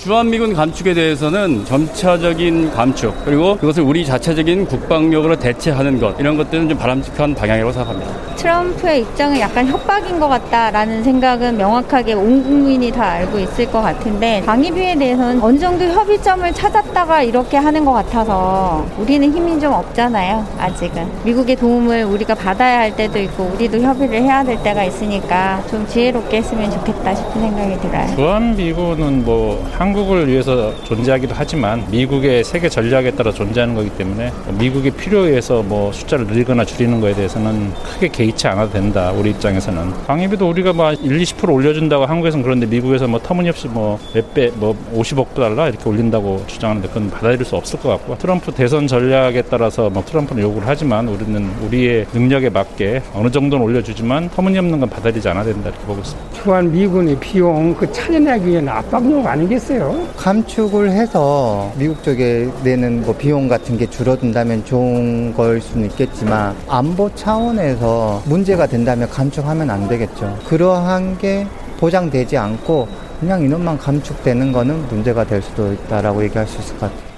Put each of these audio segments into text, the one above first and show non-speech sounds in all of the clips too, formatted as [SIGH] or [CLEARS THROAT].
주한미군 감축에 대해서는 점차적인 감축 그리고 그것을 우리 자체적인 국방력으로 대체하는 것 이런 것들은 좀 바람직한 방향이라고 생각합니다. 트럼프의 입장은 약간 협박인 것 같다라는 생각은 명확하게 온 국민이 다 알고 있을 것 같은데 방위비에 대해서는 어느 정도 협의점을 찾았다가 이렇게 하는 것 같아서 우리는 힘이 좀 없잖아요 아직은 미국의 도움을 우리가 받아야 할 때도 있고 우리도 협의를 해야 될 때가 있으니까 좀 지혜롭게 했으면 좋겠다 싶은 생각이 들어요. 주한미군은 뭐 한 국을 위해서 존재하기도 하지만 미국의 세계 전략에 따라 존재하는 거기 때문에 미국의 필요에 의해서 뭐 숫자를 늘리거나 줄이는 거에 대해서는 크게 개의치 않아도 된다. 우리 입장에서는 방위비도 우리가 뭐 1, 20% 올려준다고 한국에서는 그런데 미국에서 뭐 터무니없이 뭐 몇 배, 뭐 50억 달러 이렇게 올린다고 주장하는데 그건 받아들일 수 없을 것 같고 트럼프 대선 전략에 따라서 뭐 트럼프는 요구를 하지만 우리는 우리의 능력에 맞게 어느 정도는 올려주지만 터무니없는 건 받아들이지 않아야 된다 이렇게 보고 있습니다. 주한 미군의 비용 그 차려내기 위한 압박력 아니겠어요? 감축을 해서 미국 쪽에 내는 뭐 비용 같은 게 줄어든다면 좋은 걸 수는 있겠지만 안보 차원에서 문제가 된다면 감축하면 안 되겠죠. 그러한 게 보장되지 않고 그냥 인원만 감축되는 거는 문제가 될 수도 있다라고 얘기할 수 있을 것 같아요.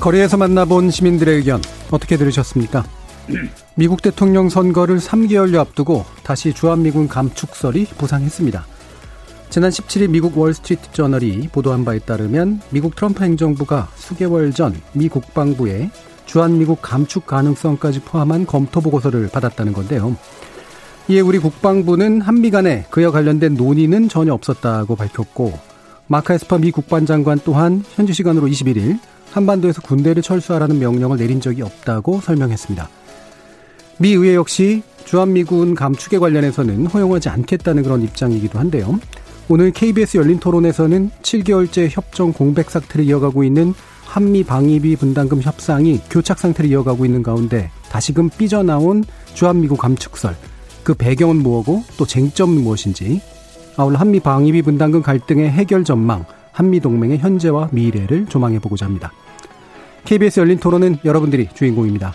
거리에서 만나본 시민들의 의견 어떻게 들으셨습니까? [CLEARS THROAT] 미국 대통령 선거를 3개월여 앞두고 다시 주한미군 감축설이 부상했습니다. 지난 17일 미국 월스트리트 저널이 보도한 바에 따르면 미국 트럼프 행정부가 수개월 전 미 국방부에 주한미국 감축 가능성까지 포함한 검토 보고서를 받았다는 건데요. 이에 우리 국방부는 한미 간에 그와 관련된 논의는 전혀 없었다고 밝혔고 마카 에스퍼 미 국방장관 또한 현지 시간으로 21일 한반도에서 군대를 철수하라는 명령을 내린 적이 없다고 설명했습니다. 미 의회 역시 주한미군 감축에 관련해서는 허용하지 않겠다는 그런 입장이기도 한데요. 오늘 KBS 열린 토론에서는 7개월째 협정 공백 사태를 이어가고 있는 한미 방위비 분담금 협상이 교착 상태를 이어가고 있는 가운데 다시금 삐져나온 주한미군 감축설 그 배경은 뭐고 또 쟁점은 무엇인지 아울러 한미 방위비 분담금 갈등의 해결 전망 한미 동맹의 현재와 미래를 조망해 보고자 합니다. KBS 열린 토론은 여러분들이 주인공입니다.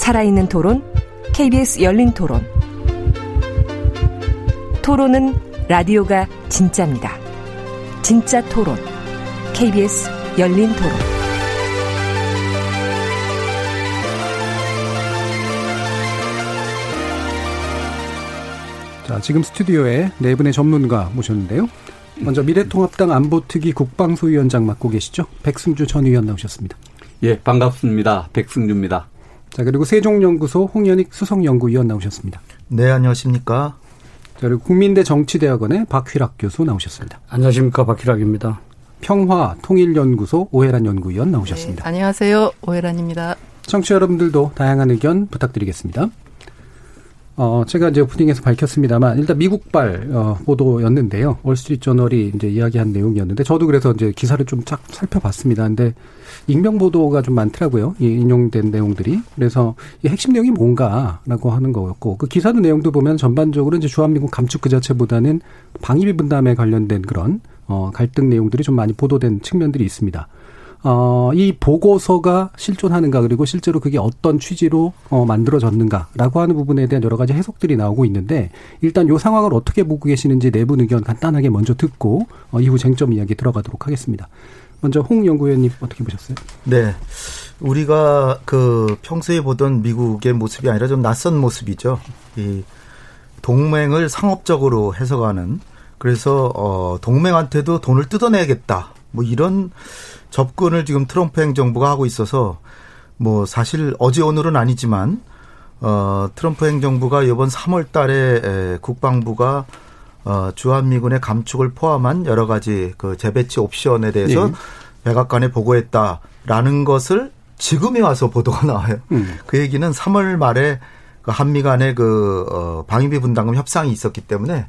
살아있는 토론, KBS 열린 토론. 토론은 라디오가 진짜입니다. 진짜 토론, KBS 열린 토론. 자, 지금 스튜디오에 네 분의 전문가 모셨는데요. 먼저 미래통합당 안보특위 국방소위원장 맡고 계시죠. 백승주 전 의원 나오셨습니다. 예, 반갑습니다. 백승주입니다. 자, 그리고 세종연구소 홍연익 수석연구위원 나오셨습니다. 네, 안녕하십니까. 자, 그리고 국민대 정치대학원의 박휘락 교수 나오셨습니다. 안녕하십니까. 박휘락입니다. 평화 통일연구소 오해란 연구위원 나오셨습니다. 네, 안녕하세요. 오해란입니다. 청취자 여러분들도 다양한 의견 부탁드리겠습니다. 어, 제가 이제 오프닝에서 밝혔습니다만, 일단 미국발, 어, 보도였는데요. 월스트리트 저널이 이제 이야기한 내용이었는데, 저도 그래서 이제 기사를 좀 쫙 살펴봤습니다. 근데, 익명 보도가 좀 많더라고요. 이 인용된 내용들이. 그래서 이 핵심 내용이 뭔가라고 하는 거였고, 그 기사도 내용도 보면 전반적으로 이제 주한미군 감축 그 자체보다는 방위비 분담에 관련된 그런, 어, 갈등 내용들이 좀 많이 보도된 측면들이 있습니다. 어, 이 보고서가 실존하는가 그리고 실제로 그게 어떤 취지로 어, 만들어졌는가라고 하는 부분에 대한 여러 가지 해석들이 나오고 있는데 일단 요 상황을 어떻게 보고 계시는지 내부 의견 간단하게 먼저 듣고 어, 이후 쟁점 이야기 들어가도록 하겠습니다. 먼저 홍 연구위원님 어떻게 보셨어요? 네. 우리가 그 평소에 보던 미국의 모습이 아니라 좀 낯선 모습이죠. 이 동맹을 상업적으로 해석하는 그래서 어 동맹한테도 돈을 뜯어내야겠다. 뭐 이런 접근을 지금 트럼프 행정부가 하고 있어서 뭐 사실 어제 오늘은 아니지만 어 트럼프 행정부가 이번 3월 달에 에, 국방부가 어, 주한미군의 감축을 포함한 여러 가지 그 재배치 옵션에 대해서 네. 백악관에 보고했다라는 것을 지금에 와서 보도가 나와요. 음. 그 얘기는 3월 말에 그 한미 간의 그, 어, 방위비 분담금 협상이 있었기 때문에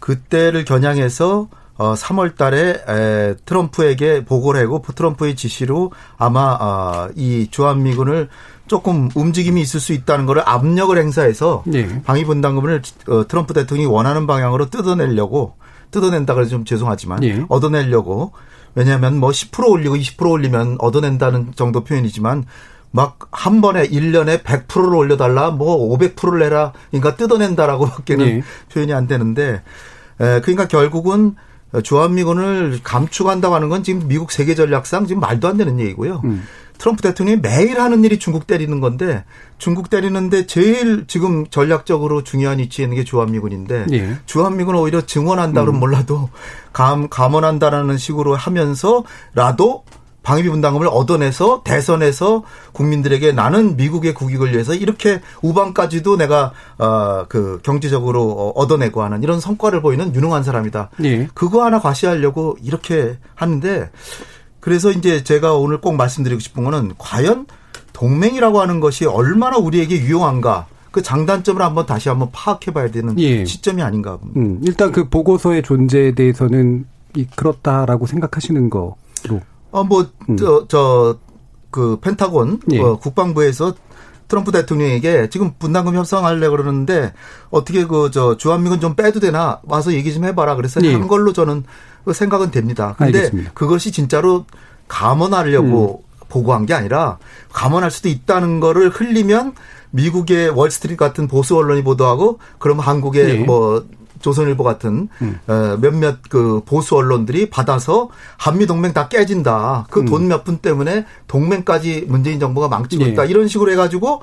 그때를 겨냥해서 어 3월 달에 에, 트럼프에게 보고를 하고 트럼프의 지시로 아마 어, 이 주한미군을 조금 움직임이 있을 수 있다는 것을 압력을 행사해서 네. 방위 분담금을 어, 트럼프 대통령이 원하는 방향으로 뜯어내려고 뜯어낸다 그래서 좀 죄송하지만 네. 얻어내려고 왜냐하면 뭐 10% 올리고 20% 올리면 얻어낸다는 정도 표현이지만 막 한 번에 1년에 100%를 올려달라 뭐 500%를 내라 그러니까 뜯어낸다라고 밖에는 네. 표현이 안 되는데 에, 그러니까 결국은 주한미군을 감축한다고 하는 건 지금 미국 세계 전략상 지금 말도 안 되는 얘기고요. 음. 트럼프 대통령이 매일 하는 일이 중국 때리는 건데 중국 때리는데 제일 지금 전략적으로 중요한 위치에 있는 게 주한미군인데 예. 주한미군을 오히려 증원한다 그러면 음. 몰라도 감 감원한다라는 식으로 하면서라도 방위비 분담금을 얻어내서 대선에서 국민들에게 나는 미국의 국익을 위해서 이렇게 우방까지도 내가 어그 경제적으로 어, 얻어내고 하는 이런 성과를 보이는 유능한 사람이다. 네. 그거 하나 과시하려고 이렇게 하는데 그래서 이제 제가 오늘 꼭 말씀드리고 싶은 거는 과연 동맹이라고 하는 것이 얼마나 우리에게 유용한가 그 장단점을 한번 다시 한번 파악해 봐야 되는 예. 시점이 아닌가 봅니다. 음, 일단 그 보고서의 존재에 대해서는 이 그렇다라고 생각하시는 거로 어, 뭐, 음. 저, 저, 그, 펜타곤, 예. 어, 국방부에서 트럼프 대통령에게 지금 분담금 협상하려 그러는데 어떻게 그, 저, 주한미군 좀 빼도 되나 와서 얘기 좀 해봐라. 그래서 예. 한 걸로 저는 그 생각은 됩니다. 근데 알겠습니다. 그것이 진짜로 감원하려고 음. 보고한 게 아니라 감원할 수도 있다는 거를 흘리면 미국의 월스트리트 같은 보수 언론이 보도하고 그럼 한국의 네. 뭐 조선일보 같은 음. 어, 몇몇 그 보수 언론들이 받아서 한미 동맹 다 깨진다. 그 돈 몇푼 음. 때문에 동맹까지 문재인 정부가 망치고 예. 있다. 이런 식으로 해가지고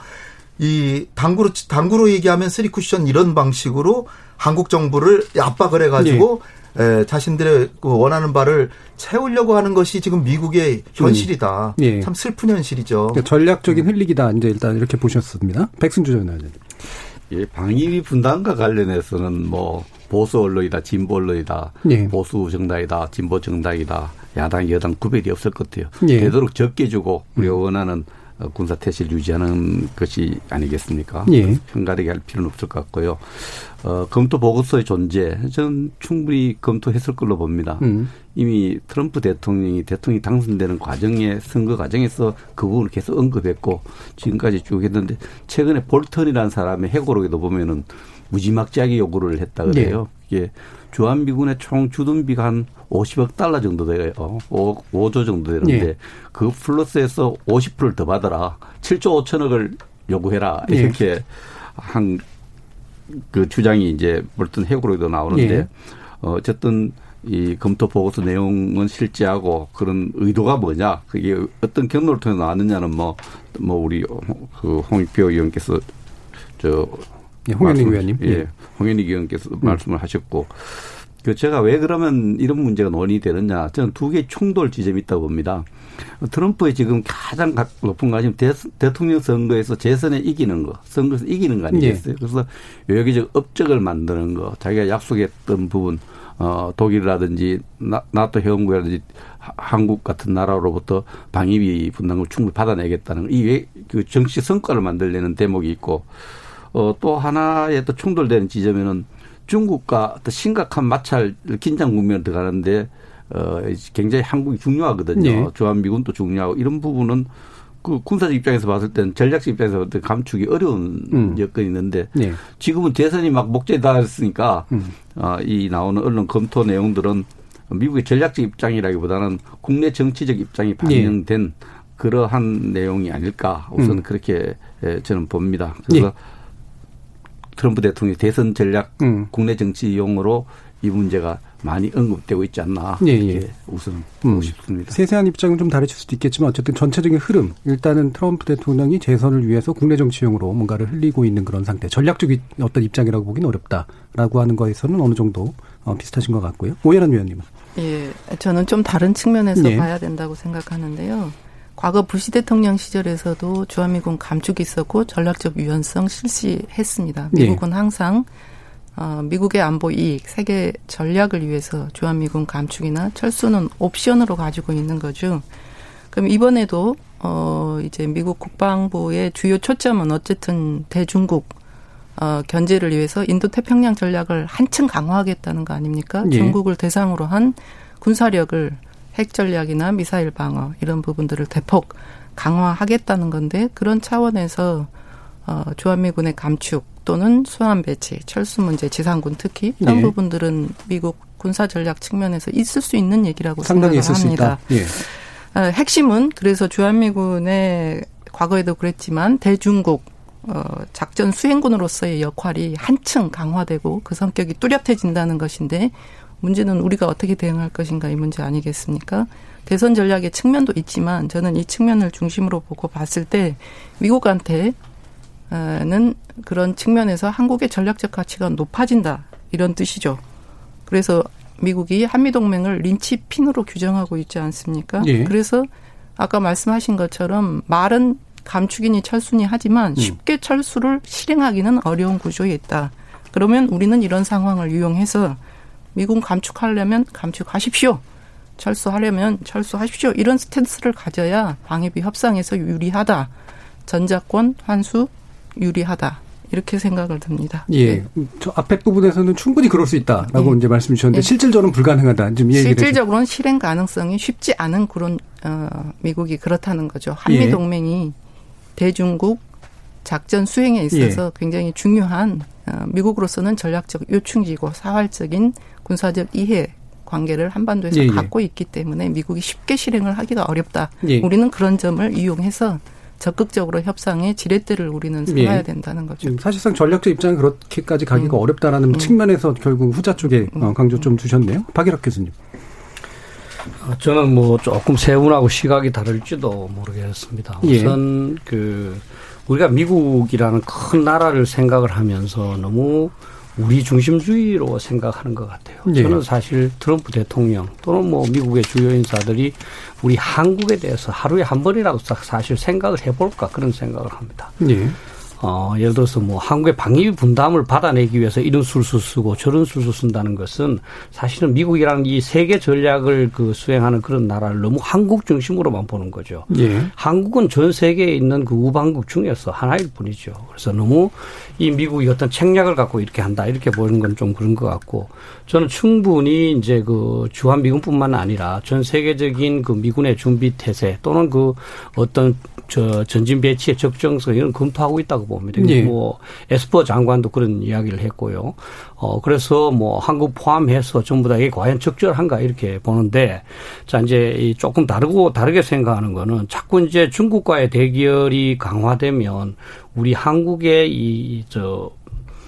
이 당구로 당구로 얘기하면 쓰리 쿠션 이런 방식으로 한국 정부를 압박을 해가지고 예. 에, 자신들의 그 원하는 바를 채우려고 하는 것이 지금 미국의 현실이다. 음. 예. 참 슬픈 현실이죠. 그러니까 전략적인 흘리기다. 이제 일단 이렇게 보셨습니다. 백승주 전 의원님. 예, 방위비 분담과 관련해서는 뭐 보수 언론이다, 진보 언론이다, 예. 보수 정당이다, 진보 정당이다, 야당, 여당 구별이 없을 것 같아요. 예. 되도록 적게 주고 우리가 음. 원하는 어, 군사 태세를 유지하는 것이 아니겠습니까? 예. 편가르게 할 필요는 없을 것 같고요. 어, 검토 보고서의 존재, 저는 충분히 검토했을 걸로 봅니다. 음. 이미 트럼프 대통령이 대통령이 당선되는 과정에 선거 과정에서 그 부분을 계속 언급했고 지금까지 쭉 했는데 최근에 볼턴이라는 사람의 해고록에도 보면은 무지막지하게 요구를 했다 그래요. 네. 이게 주한미군의 총 주둔비가 한 50억 달러 정도 돼요. 5, 5조 정도 되는데 네. 그 플러스에서 50%를 더 받아라. 7조 5천억을 요구해라. 네. 이렇게 한그 주장이 이제 볼턴 해고록에도 나오는데 네. 어, 어쨌든 이 검토 보고서 내용은 실제하고 그런 의도가 뭐냐 그게 어떤 경로를 통해 나왔느냐는 뭐뭐 뭐 우리 그 홍익표 의원께서 저 예, 홍현희 의원님 예, 예. 홍현희 의원께서 음. 말씀을 하셨고 그 제가 왜 그러면 이런 문제가 논의 되느냐 저는 두 개의 충돌 지점이 있다고 봅니다. 트럼프의 지금 가장 높은 관심 대통령 선거에서 재선에 이기는 거, 선거에서 이기는 거 아니겠어요? 예. 그래서 여기저기 업적을 만드는 거, 자기가 약속했던 부분 어, 독일이라든지 나토 회원국이라든지 한국 같은 나라로부터 방위비 분담금을 충분히 받아내겠다는 이그 정치 성과를 만들려는 대목이 있고 어, 또 하나의 또 충돌되는 지점에는 중국과 또 심각한 마찰 긴장 국면에 들어가는데 어, 굉장히 한국이 중요하거든요. 네. 주한미군 도 중요하고 이런 부분은 그 군사적 입장에서 봤을 때는 전략적 입장에서 봤을 때 감축이 어려운 음. 여건이 있는데 네. 지금은 대선이 막 목적에 달했으니까 음. 어, 이 나오는 언론 검토 내용들은 미국의 전략적 입장이라기보다는 국내 정치적 입장이 네. 반영된 네. 그러한 내용이 아닐까 우선 음. 그렇게 저는 봅니다. 그래서 네. 트럼프 대통령의 대선 전략 음. 국내 정치용으로 이 문제가 많이 언급되고 있지 않나 예, 예. 우선 보고 음. 싶습니다. 세세한 입장은 좀 다르실 수도 있겠지만 어쨌든 전체적인 흐름 일단은 트럼프 대통령이 재선을 위해서 국내 정치용으로 뭔가를 흘리고 있는 그런 상태 전략적 어떤 입장이라고 보기는 어렵다라고 하는 거에서는 어느 정도 어, 비슷하신 것 같고요. 오해란 위원님은. 예, 저는 좀 다른 측면에서 예. 봐야 된다고 생각하는데요. 과거 부시 대통령 시절에서도 주한미군 감축이 있었고 전략적 유연성 실시했습니다. 미국은 예. 항상 어, 미국의 안보 이익, 세계 전략을 위해서 주한미군 감축이나 철수는 옵션으로 가지고 있는 거죠. 그럼 이번에도 어 이제 미국 국방부의 주요 초점은 어쨌든 대중국 어 견제를 위해서 인도 태평양 전략을 한층 강화하겠다는 거 아닙니까? 예. 중국을 대상으로 한 군사력을 핵 전략이나 미사일 방어 이런 부분들을 대폭 강화하겠다는 건데 그런 차원에서 어 주한미군의 감축 또는 수함 배치, 철수 문제, 지상군 특히 이런 예. 부분들은 미국 군사 전략 측면에서 있을 수 있는 얘기라고 생각을 합니다. 예. 어, 핵심은 그래서 주한미군의 과거에도 그랬지만 대중국 어, 작전 수행군으로서의 역할이 한층 강화되고 그 성격이 뚜렷해진다는 것인데 문제는 우리가 어떻게 대응할 것인가 이 문제 아니겠습니까? 대선 전략의 측면도 있지만 저는 이 측면을 중심으로 보고 봤을 때 미국한테 는 그런 측면에서 한국의 전략적 가치가 높아진다 이런 뜻이죠. 그래서 미국이 한미동맹을 린치핀으로 규정하고 있지 않습니까? 예. 그래서 아까 말씀하신 것처럼 말은 감축이니 철수니 하지만 음. 쉽게 철수를 실행하기는 어려운 구조에 있다. 그러면 우리는 이런 상황을 이용해서 미군 감축하려면 감축하십시오. 철수하려면 철수하십시오. 이런 스탠스를 가져야 방위비 협상에서 유리하다. 전자권 환수 유리하다. 이렇게 생각을 듭니다. 예. 네. 저 앞에 부분에서는 충분히 그럴 수 있다라고 네. 이제 말씀 주셨는데 네. 실질적으로는 불가능하다. 좀 실질적으로는 실행 가능성이 쉽지 않은 그런 어 미국이 그렇다는 거죠. 한미 예. 동맹이 대중국 작전 수행에 있어서 예. 굉장히 중요한 어 미국으로서는 전략적 요충지고 사활적인 군사적 이해 관계를 한반도에서 예, 예. 갖고 있기 때문에 미국이 쉽게 실행을 하기가 어렵다. 예. 우리는 그런 점을 이용해서 적극적으로 협상에 지렛대를 우리는 세워야 예. 된다는 거죠. 사실상 전략적 입장에 그렇게까지 가기가 음. 어렵다라는 음. 측면에서 결국 후자 쪽에 음. 어, 강조 좀 두셨네요. 박일학 교수님. 아, 저는 뭐 조금 세분하고 시각이 다를지도 모르겠습니다. 예. 우선 예. 그 우리가 미국이라는 큰 나라를 생각을 하면서 너무 우리 중심주의로 생각하는 것 같아요. 예. 저는 사실 트럼프 대통령 또는 뭐 미국의 주요 인사들이 우리 한국에 대해서 하루에 한 번이라도 사실 생각을 해볼까 그런 생각을 합니다. 예. 어, 예를 들어서 뭐 한국의 방위 분담을 받아내기 위해서 이런 술수 쓰고 저런 술수 쓴다는 것은 사실은 미국이라는 이 세계 전략을 그 수행하는 그런 나라를 너무 한국 중심으로만 보는 거죠. 예. 한국은 전 세계에 있는 그 우방국 중에서 하나일 뿐이죠. 그래서 너무 이 미국이 어떤 책략을 갖고 이렇게 한다 이렇게 보는 건 좀 그런 것 같고 저는 충분히 이제 그 주한 미군뿐만 아니라 전 세계적인 그 미군의 준비 태세 또는 그 어떤 저 전진 배치의 적정성 이런 검토하고 있다고 봅니다. 네. 뭐 에스퍼 장관도 그런 이야기를 했고요. 어 그래서 뭐 한국 포함해서 전부 다 이게 과연 적절한가 이렇게 보는데 자 이제 이 조금 다르고 다르게 생각하는 거는 자꾸 이제 중국과의 대결이 강화되면 우리 한국의 이 저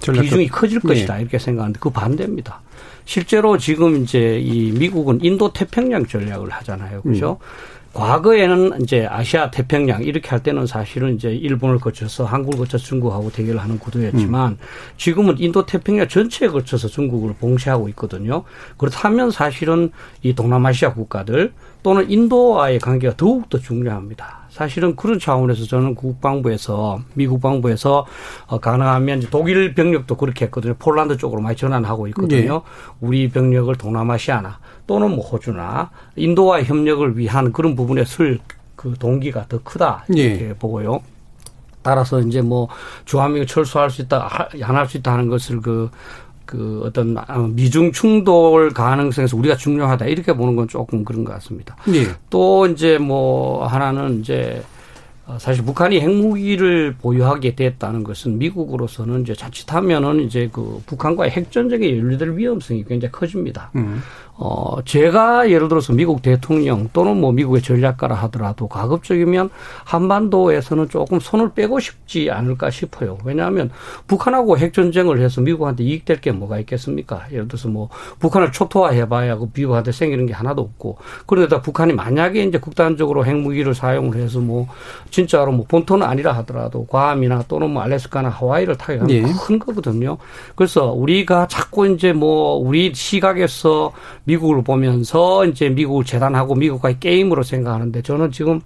비중이 커질 네. 것이다 이렇게 생각하는데 그 반대입니다. 실제로 지금 이제 이 미국은 인도 태평양 전략을 하잖아요. 그죠? 음. 과거에는 이제 아시아 태평양 이렇게 할 때는 사실은 이제 일본을 거쳐서 한국을 거쳐 중국하고 대결을 하는 구도였지만 음. 지금은 인도 태평양 전체에 거쳐서 중국을 봉쇄하고 있거든요. 그렇다면 사실은 이 동남아시아 국가들 또는 인도와의 관계가 더욱더 중요합니다. 사실은 그런 차원에서 저는 국방부에서 미 국방부에서 어, 가능하면 독일 병력도 그렇게 했거든요. 폴란드 쪽으로 많이 전환하고 있거든요. 네. 우리 병력을 동남아시아나 또는 뭐 호주나 인도와의 협력을 위한 그런 부분에 쓸 그 동기가 더 크다 이렇게 네. 보고요. 따라서 이제 뭐 주한미가 철수할 수 있다, 안 할 수 있다 하는 것을 그 그 어떤 미중 충돌 가능성에서 우리가 중요하다 이렇게 보는 건 조금 그런 것 같습니다. 네. 또 이제 뭐 하나는 이제 사실 북한이 핵무기를 보유하게 됐다는 것은 미국으로서는 이제 자칫하면은 이제 그 북한과의 핵전쟁에 연루될 위험성이 굉장히 커집니다. 음. 어, 제가 예를 들어서 미국 대통령 또는 뭐 미국의 전략가라 하더라도 가급적이면 한반도에서는 조금 손을 빼고 싶지 않을까 싶어요. 왜냐하면 북한하고 핵전쟁을 해서 미국한테 이익될 게 뭐가 있겠습니까? 예를 들어서 뭐 북한을 초토화해봐야 그 미국한테 생기는 게 하나도 없고 그러다 북한이 만약에 이제 극단적으로 핵무기를 사용을 해서 뭐 진짜로 뭐 본토는 아니라 하더라도 괌이나 또는 뭐 알래스카나 하와이를 타게 하면 예. 큰 거거든요. 그래서 우리가 자꾸 이제 뭐 우리 시각에서 미국을 보면서 이제 미국을 재단하고 미국과의 게임으로 생각하는데 저는 지금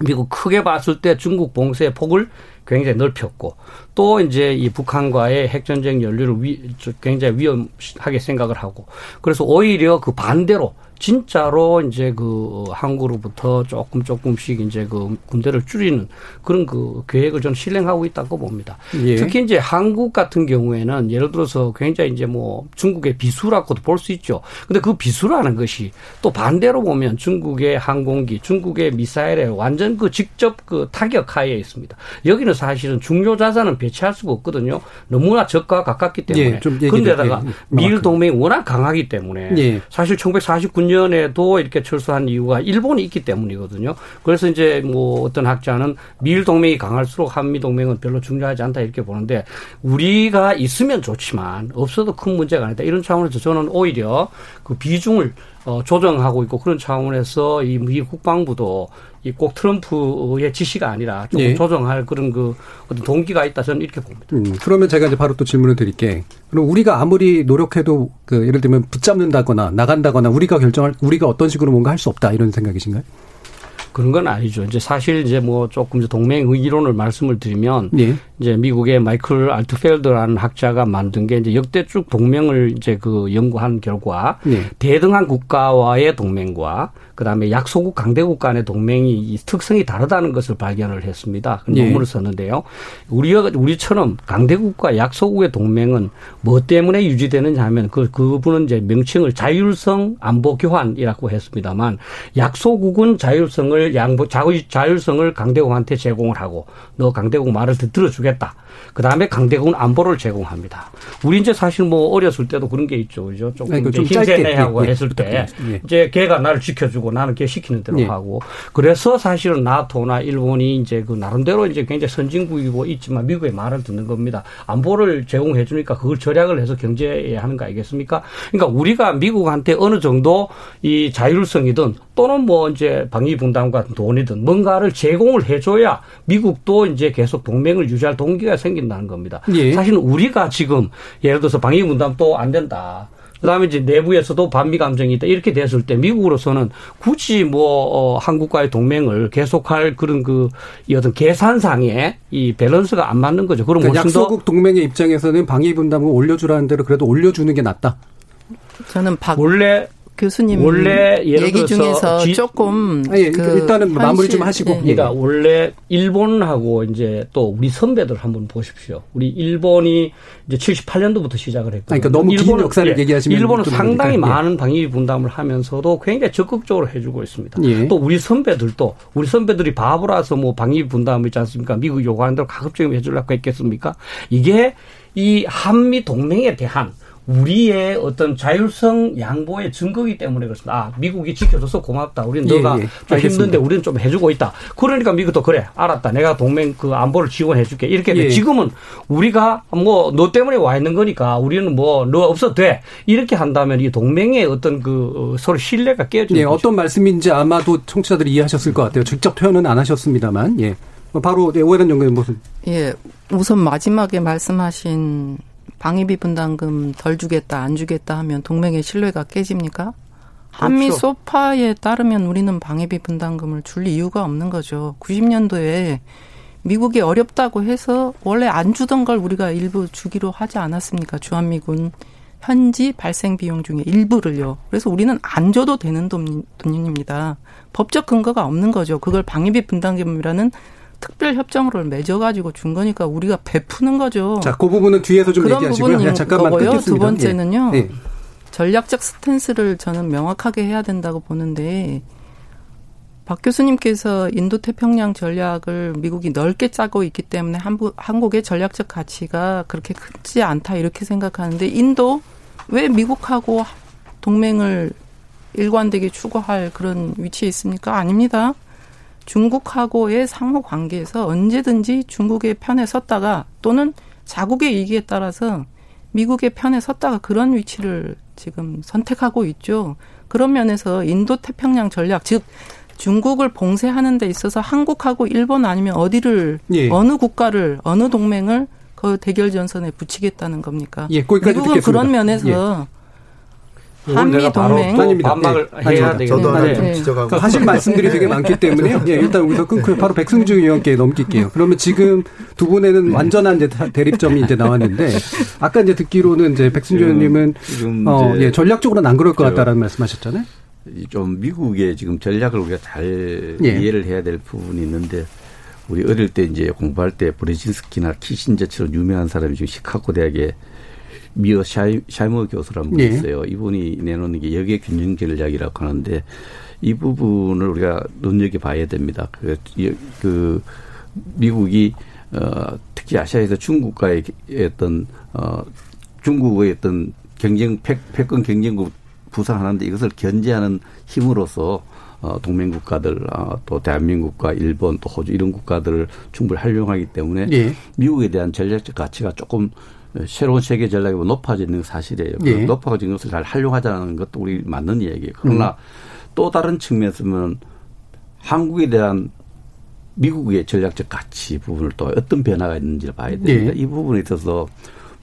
미국 크게 봤을 때 중국 봉쇄의 폭을 굉장히 넓혔고 또 이제 이 북한과의 핵 전쟁 연류를 위, 굉장히 위험하게 생각을 하고 그래서 오히려 그 반대로 진짜로 이제 그 한국으로부터 조금 조금씩 이제 그 군대를 줄이는 그런 그 계획을 좀 실행하고 있다고 봅니다. 예. 특히 이제 한국 같은 경우에는 예를 들어서 굉장히 이제 뭐 중국의 비수라고도 볼 수 있죠. 근데 그 비수라는 것이 또 반대로 보면 중국의 항공기, 중국의 미사일에 완전 그 직접 그 타격 하에 있습니다. 여기는 사실은 중요 자산은 배치할 수가 없거든요. 너무나 적과 가깝기 때문에. 예, 그런데다가 예, 미일 동맹이 워낙 강하기 때문에 예. 사실 1949년 2000년에도 이렇게 철수한 이유가 일본이 있기 때문이거든요. 그래서 이제 뭐 어떤 학자는 미일 동맹이 강할수록 한미 동맹은 별로 중요하지 않다 이렇게 보는데 우리가 있으면 좋지만 없어도 큰 문제가 아니다. 이런 차원에서 저는 오히려 그 비중을 어, 조정하고 있고 그런 차원에서 이 미 국방부도 이 꼭 트럼프의 지시가 아니라 좀 예. 조정할 그런 그 어떤 동기가 있다 저는 이렇게 봅니다. 음, 그러면 제가 이제 바로 또 질문을 드릴게. 그럼 우리가 아무리 노력해도 그 예를 들면 붙잡는다거나 나간다거나 우리가 결정할 우리가 어떤 식으로 뭔가 할 수 없다 이런 생각이신가요? 그런 건 아니죠. 이제 사실 이제 뭐 조금 동맹 이론을 말씀을 드리면 예. 이제 미국의 마이클 알트펠드라는 학자가 만든 게 이제 역대 쭉 동맹을 이제 그 연구한 결과 예. 대등한 국가와의 동맹과 그다음에 약소국 강대국 간의 동맹이 특성이 다르다는 것을 발견을 했습니다. 그 예. 논문을 썼는데요. 우리가 우리처럼 강대국과 약소국의 동맹은 뭐 때문에 유지되느냐 하면 그 그분은 이제 명칭을 자율성 안보 교환이라고 했습니다만 약소국은 자율성을 양보 자율성을 강대국한테 제공을 하고 너 강대국 말을 들어주 겠다. 그 다음에 강대국은 안보를 제공합니다. 우리 이제 사실 뭐 어렸을 때도 그런 게 있죠. 그죠? 조금 네, 힘세내하고 예, 했을 때 예. 이제 걔가 나를 지켜주고 나는 걔 시키는 대로 예. 하고 그래서 사실은 나토나 일본이 이제 그 나름대로 이제 굉장히 선진국이고 있지만 미국의 말을 듣는 겁니다. 안보를 제공해 주니까 그걸 절약을 해서 경제하는 거 아니겠습니까? 그러니까 우리가 미국한테 어느 정도 이 자율성이든 또는 뭐 이제 방위 분담 같은 돈이든 뭔가를 제공을 해줘야 미국도 이제 계속 동맹을 유지할 동기가 생긴다는 겁니다. 예. 사실 우리가 지금 예를 들어서 방위 분담도 안 된다. 그다음에 이제 내부에서도 반미 감정이 있다 이렇게 됐을 때 미국으로서는 굳이 뭐 어, 한국과의 동맹을 계속할 그런 그 어떤 계산상의 이 밸런스가 안 맞는 거죠. 그럼 그러니까 약소국 동맹의 입장에서는 방위 분담을 올려주라는 대로 그래도 올려주는 게 낫다. 저는 박 원래 교수님 원래 얘기 중에서 지, 조금 아, 예, 그 일단은 현실, 마무리 좀 하시고 네. 그러니까 원래 일본하고 이제 또 우리 선배들 한번 보십시오. 우리 일본이 이제 78년도부터 시작을 했고 그러니까 너무 일본 긴 역사를 예, 얘기하시면 일본은 상당히 예. 많은 방위 분담을 하면서도 굉장히 적극적으로 해주고 있습니다. 예. 또 우리 선배들도 우리 선배들이 바보라서 뭐 방위 분담 있지 않습니까? 미국 요구하는 대로 가급적이면 해주려고 했겠습니까? 이게 이 한미 동맹에 대한 우리의 어떤 자율성 양보의 증거이기 때문에 그렇습니다. 아, 미국이 지켜줘서 고맙다. 우리는 예, 너가 예, 좀. 힘든데 우리는 좀 해주고 있다. 그러니까 미국도 그래. 알았다. 내가 동맹 그 안보를 지원해줄게. 이렇게 예. 지금은 우리가 뭐 너 때문에 와 있는 거니까 우리는 뭐 너 없어도 돼. 이렇게 한다면 이 동맹의 어떤 그 어, 서로 신뢰가 깨지는 예, 어떤 말씀인지 아마도 청취자들이 이해하셨을 것 같아요. 직접 표현은 안 하셨습니다만, 예. 바로 네, 오해된 연구는 무슨? 예, 우선 마지막에 말씀하신 방위비 분담금 덜 주겠다, 안 주겠다 하면 동맹의 신뢰가 깨집니까? 한미 그렇죠. 소파에 따르면 우리는 방위비 분담금을 줄 이유가 없는 거죠. 90년도에 미국이 어렵다고 해서 원래 안 주던 걸 우리가 일부 주기로 하지 않았습니까? 주한미군 현지 발생 비용 중에 일부를요. 그래서 우리는 안 줘도 되는 돈, 돈입니다. 법적 근거가 없는 거죠. 그걸 방위비 분담금이라는 특별 협정으를 맺어가지고 준 거니까 우리가 베푸는 거죠. 자, 그 부분은 뒤에서 좀 얘기하시고요. 그냥 잠깐만 거고요. 끊겠습니다. 두 번째는요. 예. 예. 전략적 스탠스를 저는 명확하게 해야 된다고 보는데 박 교수님께서 인도 태평양 전략을 미국이 넓게 짜고 있기 때문에 한국의 전략적 가치가 그렇게 크지 않다 이렇게 생각하는데 인도 왜 미국하고 동맹을 일관되게 추구할 그런 위치에 있습니까? 아닙니다. 중국하고의 상호 관계에서 언제든지 중국의 편에 섰다가 또는 자국의 이익에 따라서 미국의 편에 섰다가 그런 위치를 지금 선택하고 있죠. 그런 면에서 인도 태평양 전략 즉 중국을 봉쇄하는 데 있어서 한국하고 일본 아니면 어디를 예. 어느 국가를 어느 동맹을 그 대결 전선에 붙이겠다는 겁니까? 예, 미국은 듣겠습니다. 그런 면에서 예. 한미 동맹 아닙니다. 반박을 네. 해야. 되겠는데 저도 하나 네. 좀 지적하고 그러니까 하실 말씀들이 되게 많기 때문에요. 예, 일단 여기서 끊고 바로 백승주 의원께 넘길게요. 그러면 지금 두 분에는 완전한 이제 대립점이 이제 나왔는데 아까 이제 듣기로는 이제 백승주 의원님은 지금 어, 이제 예, 전략적으로는 안 그럴 것 저- 같다라는 말씀하셨잖아요. 이좀 미국의 지금 전략을 우리가 잘 예. 이해를 해야 될 부분이 있는데 우리 어릴 때 이제 공부할 때 브레진스키나 키신저처럼 유명한 사람이 지금 시카고 대학에 미어 샤이, 샤이머 교수라는 분이 예. 있어요. 이분이 내놓는 게 역외 균형 전략이라고 하는데 이 부분을 우리가 눈여겨봐야 됩니다. 그, 이- 그 미국이 어, 특히 아시아에서 중국과의 어떤 어, 중국의 어떤 경쟁 패, 패권 경쟁국 부상하는데 이것을 견제하는 힘으로서 어, 동맹 국가들 어, 또 대한민국과 일본 또 호주 이런 국가들을 충분히 활용하기 때문에 예. 미국에 대한 전략적 가치가 조금 새로운 세계 전략이 높아지는 게 사실이에요. 그 예. 높아진 것을 잘 활용하자는 것도 우리 맞는 얘기예요. 그러나 또 다른 측면에서는 한국에 대한 미국의 전략적 가치 부분을 또 어떤 변화가 있는지를 봐야 됩니다. 예. 이 부분에 있어서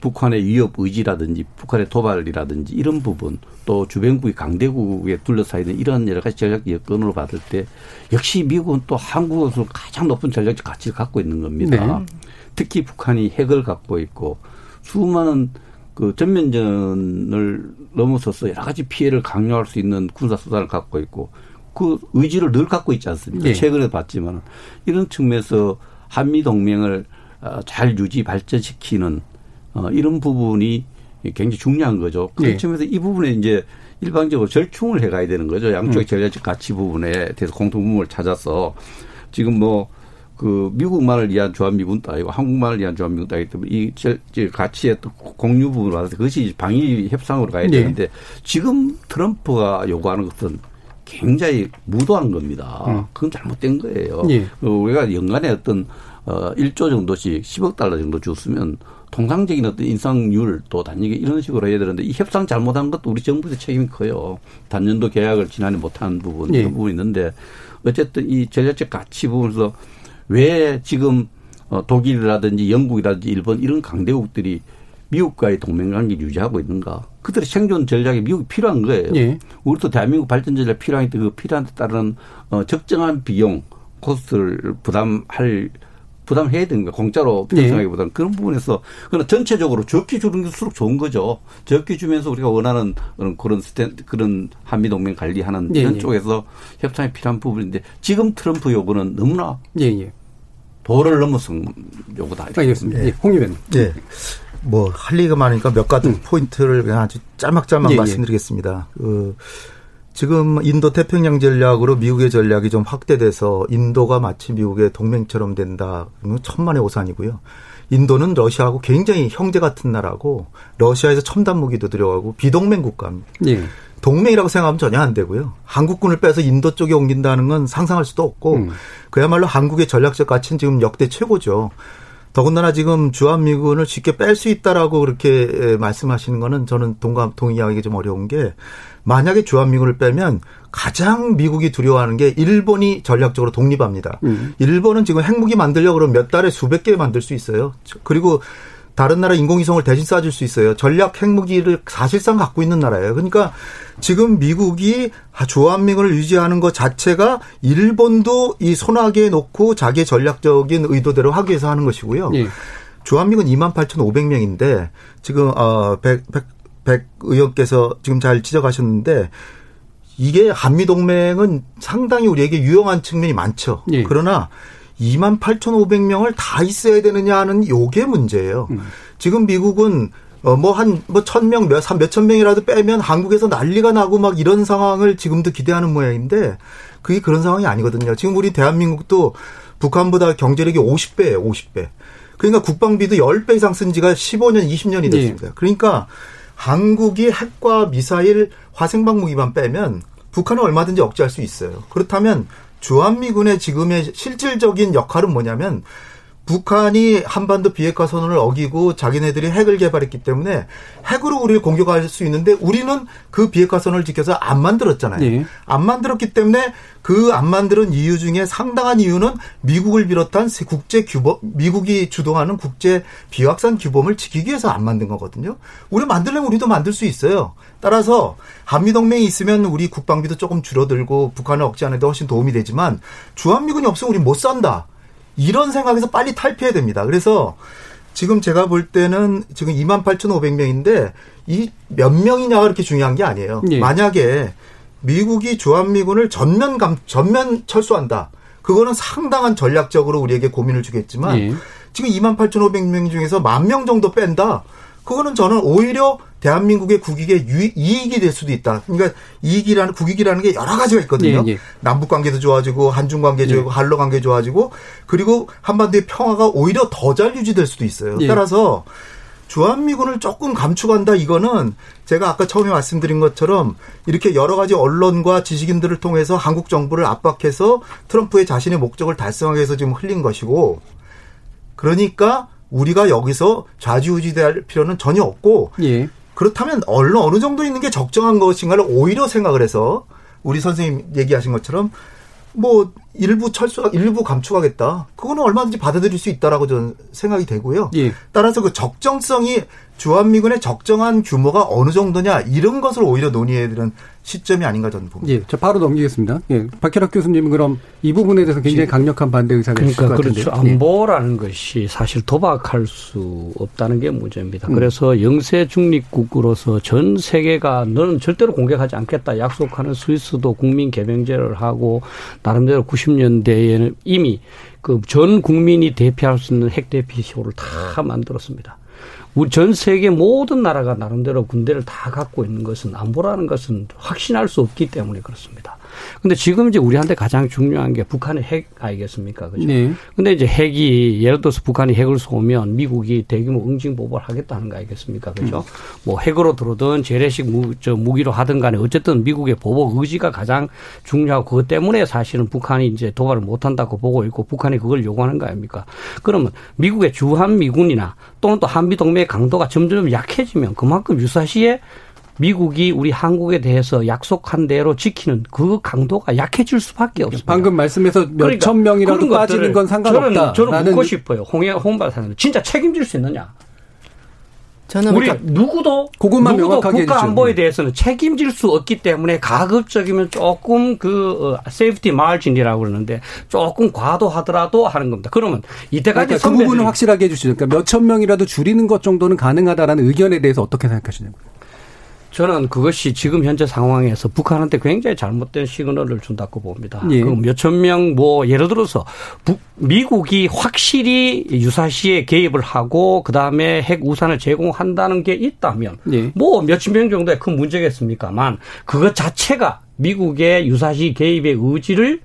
북한의 위협 의지라든지 북한의 도발이라든지 이런 부분 또 주변국이 강대국에 둘러싸여 있는 이런 여러 가지 전략적 여건으로 봤을 때 역시 미국은 또 한국으로서 가장 높은 전략적 가치를 갖고 있는 겁니다. 네. 특히 북한이 핵을 갖고 있고 수많은 그 전면전을 넘어서서 여러 가지 피해를 강요할 수 있는 군사 수단을 갖고 있고 그 의지를 늘 갖고 있지 않습니까? 예. 최근에 봤지만 이런 측면에서 한미 동맹을 어, 잘 유지 발전시키는 어, 이런 부분이 굉장히 중요한 거죠. 그런 예. 측면에서 이 부분에 이제 일방적으로 절충을 해가야 되는 거죠. 양쪽의 음. 전략적 가치 부분에 대해서 공통분모를 찾아서 지금 뭐 그 미국만을 위한 조합미군도 아니고 한국만을 위한 조합미군도 아니기 때문에 이 가치의 또 공유 부분을 봐서 그것이 방위 협상으로 가야 네. 되는데 지금 트럼프가 요구하는 것은 굉장히 무도한 겁니다. 음. 그건 잘못된 거예요. 예. 어, 우리가 연간에 어떤 어 1조 정도씩 10억 달러 정도 줬으면 통상적인 어떤 인상률 또 단위가 이런 식으로 해야 되는데 이 협상 잘못한 것도 우리 정부의 책임이 커요. 단년도 계약을 지난해 못한 부분 예. 이런 부분이 있는데 어쨌든 이 전략적 가치 부분에서 왜 지금 어, 독일이라든지 영국이라든지 일본 이런 강대국들이 미국과의 동맹 관계를 유지하고 있는가? 그들의 생존 전략이 미국이 필요한 거예요. 예. 우리도 대한민국 발전 전략 필요한데 그 필요한 데 따른 어, 적정한 비용 코스트를 부담할 부담해야 되는 거예요. 공짜로 예. 편성하기보다는 그런 부분에서 그러나 전체적으로 적게 주는 게 수록 좋은 거죠. 적게 주면서 우리가 원하는 그런 그런 스탠 그런 한미 동맹 관리하는 예, 이런 예. 쪽에서 협상이 필요한 부분인데 지금 트럼프 요구는 너무나 예, 예. 도를 넘어선 요구다. 알겠습니다. 예. 예, 홍 의원님. 예. 뭐, 할 얘기가 많으니까 몇 가지 포인트를 그냥 아주 짤막짤막. 말씀드리겠습니다. 그, 지금 인도 태평양 전략으로 미국의 전략이 좀 확대돼서 인도가 마치 미국의 동맹처럼 된다. 그건 천만의 오산이고요. 인도는 러시아하고 굉장히 형제 같은 나라고 러시아에서 첨단 무기도 들여가고 비동맹 국가입니다. 예. 동맹이라고 생각하면 전혀 안 되고요. 한국군을 빼서 인도 쪽에 옮긴다는 건 상상할 수도 없고 음. 그야말로 한국의 전략적 가치는 지금 역대 최고죠. 더군다나 지금 주한미군을 쉽게 뺄 수 있다라고 그렇게 에, 말씀하시는 거는 저는 동감 동의하기 좀 어려운 게 만약에 주한미군을 빼면 가장 미국이 두려워하는 게 일본이 전략적으로 독립합니다. 음. 일본은 지금 핵무기 만들려고 그러면 몇 달에 수백 개 만들 수 있어요. 그리고 다른 나라 인공위성을 대신 쏴줄 수 있어요. 전략 핵무기를 사실상 갖고 있는 나라예요. 그러니까 지금 미국이 주한미군을 유지하는 것 자체가 일본도 이 손아귀에 놓고 자기의 전략적인 의도대로 하기 위해서 하는 것이고요. 예. 주한미군 28,500명인데 지금 어, 백, 백, 백 의원께서 지금 잘 지적하셨는데 이게 한미 동맹은 상당히 우리에게 유용한 측면이 많죠. 예. 그러나 28,500명을 다 있어야 되느냐 하는 요게 문제예요. 지금 미국은 어뭐한뭐 천명 몇 한 몇천 명이라도 빼면 한국에서 난리가 나고 막 이런 상황을 지금도 기대하는 모양인데 그게 그런 상황이 아니거든요. 지금 우리 대한민국도 북한보다 경제력이 50배예요, 50배. 그러니까 국방비도 10배 이상 쓴 지가 15년, 20년이 됐습니다. 그러니까 한국이 핵과 미사일, 화생방 무기만 빼면 북한은 얼마든지 억제할 수 있어요. 그렇다면 주한미군의 지금의 실질적인 역할은 뭐냐면 북한이 한반도 비핵화 선언을 어기고 자기네들이 핵을 개발했기 때문에 핵으로 우리를 공격할 수 있는데 우리는 그 비핵화 선언을 지켜서 안 만들었잖아요. 네. 안 만들었기 때문에 그 안 만드는 이유 중에 상당한 이유는 미국을 비롯한 국제 규범, 미국이 주도하는 국제 비확산 규범을 지키기 위해서 안 만든 거거든요. 우리 만들려면 우리도 만들 수 있어요. 따라서 한미동맹이 있으면 우리 국방비도 조금 줄어들고 북한을 억제하는 데 훨씬 도움이 되지만 주한미군이 없으면 우리 못 산다. 이런 생각에서 빨리 탈피해야 됩니다. 그래서 지금 제가 볼 때는 지금 28,500명인데 이 몇 명이냐가 그렇게 중요한 게 아니에요. 예. 만약에 미국이 주한미군을 전면 감, 전면 철수한다. 그거는 상당한 전략적으로 우리에게 고민을 주겠지만 예. 지금 28,500명 중에서 만 명 정도 뺀다. 그거는 저는 오히려 대한민국의 국익에 유, 이익이 될 수도 있다. 그러니까 이익이라는 국익이라는 게 여러 가지가 있거든요. 예, 예. 남북 관계도 좋아지고 한중 관계 좋아지고 예. 한러 관계 좋아지고 그리고 한반도의 평화가 오히려 더 잘 유지될 수도 있어요. 예. 따라서 주한미군을 조금 감축한다 이거는 제가 아까 처음에 말씀드린 것처럼 이렇게 여러 가지 언론과 지식인들을 통해서 한국 정부를 압박해서 트럼프의 자신의 목적을 달성하기 위해서 지금 흘린 것이고 그러니까 우리가 여기서 좌지우지될 필요는 전혀 없고 예. 그렇다면 언론 어느 정도 있는 게 적정한 것인가를 오히려 생각을 해서 우리 선생님 얘기하신 것처럼 뭐 일부 철수 일부 감축하겠다. 그거는 얼마든지 받아들일 수 있다라고 저는 생각이 되고요. 예. 따라서 그 적정성이 주한미군의 적정한 규모가 어느 정도냐 이런 것을 오히려 논의해야 되는 시점이 아닌가 저는 봅니다. 예, 저 바로 넘기겠습니다. 예, 박혜락 교수님은 그럼 이 부분에 대해서 굉장히 강력한 반대 의사가 그러니까 있을 것 같은데. 그렇죠. 안보라는 예. 것이 사실 도박할 수 없다는 게 문제입니다. 음. 그래서 영세 중립국으로서 전 세계가 너는 절대로 공격하지 않겠다 약속하는 스위스도 국민 개명제를 하고 나름대로 90년대에는 이미 그 전 국민이 대피할 수 있는 핵 대피쇼를 다 만들었습니다. 우리 전 세계 모든 나라가 나름대로 군대를 다 갖고 있는 것은 안보라는 것은 확신할 수 없기 때문에 그렇습니다. 근데 지금 이제 우리한테 가장 중요한 게 북한의 핵 아니겠습니까? 그죠? 네. 근데 이제 핵이 예를 들어서 북한이 핵을 쏘면 미국이 대규모 응징 보복을 하겠다는 거 아니겠습니까? 그죠? 음. 뭐 핵으로 들어든 재래식 무, 저 무기로 하든 간에 어쨌든 미국의 보복 의지가 가장 중요하고 그것 때문에 사실은 북한이 이제 도발을 못 한다고 보고 있고 북한이 그걸 요구하는 거 아닙니까? 그러면 미국의 주한 미군이나 또는 또 한미 동맹의 강도가 점점 약해지면 그만큼 유사시에 미국이 우리 한국에 대해서 약속한 대로 지키는 그 강도가 약해질 수밖에 없습니다. 방금 말씀에서 몇천 그러니까 명이라도 빠지는 건 상관없다. 저는, 저는 묻고 싶어요. 홍해 홍박사는 진짜 책임질 수 있느냐? 저는 우리 그러니까 누구도 그것만 누구도 명확하게 국가 안보에 대해서는 책임질 수 없기 때문에 가급적이면 조금 그 safety 어, margin이라고 그러는데 조금 과도하더라도 하는 겁니다. 그러면 이때까지 그러니까 그 부분을 확실하게 해주시죠. 그러니까 몇천 명이라도 줄이는 것 정도는 가능하다라는 의견에 대해서 어떻게 생각하시냐고요. 저는 그것이 지금 현재 상황에서 북한한테 굉장히 잘못된 시그널을 준다고 봅니다. 예. 그 몇천 명 뭐 예를 들어서 북, 미국이 확실히 유사시에 개입을 하고 그 다음에 핵 우산을 제공한다는 게 있다면 예. 뭐 몇천 명 정도의 큰 문제겠습니까만 그것 자체가 미국의 유사시 개입의 의지를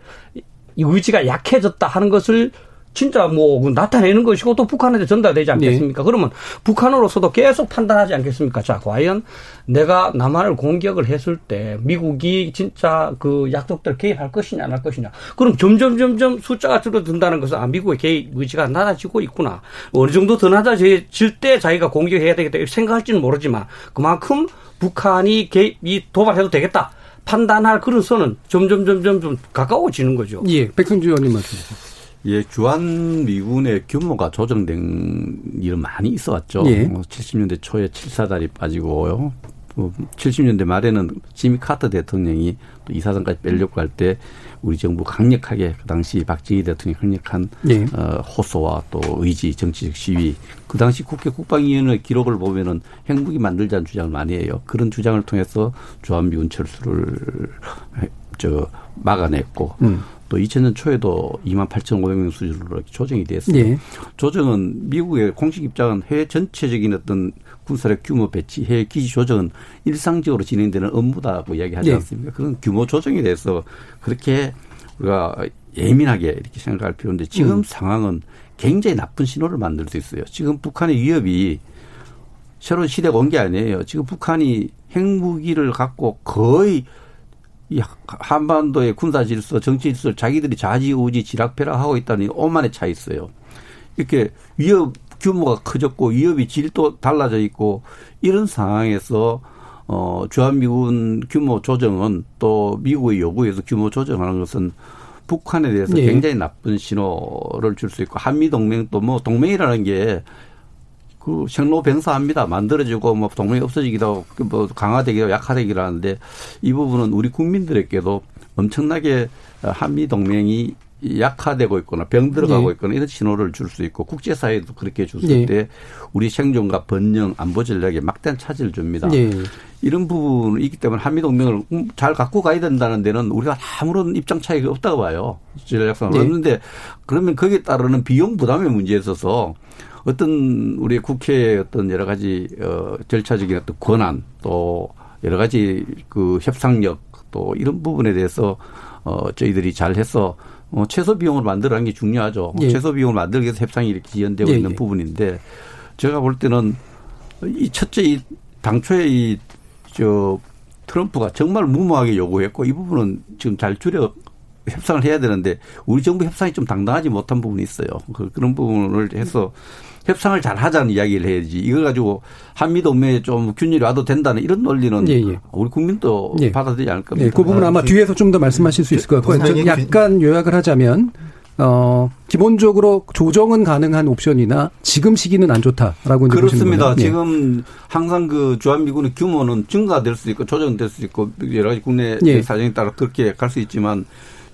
의지가 약해졌다 하는 것을 진짜 뭐 나타내는 것이고 또 북한한테 전달되지 않겠습니까? 네. 그러면 북한으로서도 계속 판단하지 않겠습니까? 자, 과연 내가 남한을 공격을 했을 때 미국이 진짜 그 약속들 개입할 것이냐 안 할 것이냐. 그럼 점점 점점 숫자가 줄어든다는 것은 아 미국의 개입 의지가 낮아지고 있구나. 어느 정도 더 낮아질 때 자기가 공격해야 되겠다 생각할지는 모르지만 그만큼 북한이 개입이 도발해도 되겠다. 판단할 그런 선은 점점 점점 좀 가까워지는 거죠. 예, 백승주 의원님 말씀 주세요. 예, 주한 미군의 규모가 조정된 일은 많이 있어 왔죠. 예. 70년대 뭐 초에 7사단이 빠지고요. 70년대 뭐 말에는 지미 카터 대통령이 또 이사단까지 빼려고 할 때 우리 정부 강력하게 그 당시 박정희 대통령이 강력한 예. 어, 호소와 또 의지, 정치적 시위. 그 당시 국회 국방위원회 기록을 보면은 핵무기 만들자는 주장을 많이 해요. 그런 주장을 통해서 주한미군 철수를 저 막아냈고 음. 또 2000년 초에도 2만 8,500명 수준으로 조정이 됐어요. 예. 조정은 미국의 공식 입장은 해외 전체적인 어떤 군사력 규모 배치, 해외 기지 조정은 일상적으로 진행되는 업무다고 이야기하지 예. 않습니까? 그런 규모 조정에 대해서 그렇게 우리가 예민하게 이렇게 생각할 필요인데 지금 음. 상황은 굉장히 나쁜 신호를 만들 수 있어요. 지금 북한의 위협이 새로운 시대가 온 게 아니에요. 지금 북한이 핵무기를 갖고 거의 이 한반도의 군사 질서, 정치 질서를 자기들이 좌지우지 지락패락하고 있다는 오만에 차 있어요. 이렇게 위협 규모가 커졌고 위협이 질도 달라져 있고 이런 상황에서 어 주한미군 규모 조정은 또 미국의 요구에서 규모 조정하는 것은 북한에 대해서 예. 굉장히 나쁜 신호를 줄 수 있고 한미 동맹도 뭐 동맹이라는 게 그 생로병사합니다. 만들어지고 뭐 동맹이 없어지기도 하고 뭐 강화되기도 약화되기도 하는데 이 부분은 우리 국민들에게도 엄청나게 한미 동맹이 약화되고 있거나 병들어가고 네. 있거나 이런 신호를 줄 수 있고 국제사회도 그렇게 줬을 네. 때 우리 생존과 번영 안보 전략에 막대한 차질을 줍니다. 네. 이런 부분이 있기 때문에 한미동맹을 잘 갖고 가야 된다는 데는 우리가 아무런 입장 차이가 없다고 봐요. 전략상. 네. 없는데 그러면 거기에 따르는 비용 부담의 문제에 있어서 어떤 우리 국회의 어떤 여러 가지 어 절차적인 어떤 권한 또 여러 가지 그 협상력 또 이런 부분에 대해서 어 저희들이 잘 해서 어, 최소 비용을 만들어가는 게 중요하죠. 예. 최소 비용을 만들기 위해서 협상이 이렇게 지연되고 예. 있는 예. 부분인데 제가 볼 때는 이 첫째 이 당초에 이 저 트럼프가 정말 무모하게 요구했고 이 부분은 지금 잘 줄여 협상을 해야 되는데 우리 정부 협상이 좀 당당하지 못한 부분이 있어요. 그, 그런 부분을 해서 협상을 잘 하자는 이야기를 해야지. 이걸 가지고 한미 동맹에 좀 균열이 와도 된다는 이런 논리는 예, 예. 우리 국민도 예. 받아들이지 않을 겁니다. 예, 그 부분은 아마 뒤에서 좀 더 말씀하실 수 있을 것 같고 요. 약간 요약을 하자면 어, 기본적으로 조정은 가능한 옵션이나 지금 시기는 안 좋다라고 그렇습니다. 예. 지금 항상 그 주한미군의 규모는 증가될 수 있고 조정될 수 있고 여러 가지 국내 예. 사정에 따라 그렇게 갈 수 있지만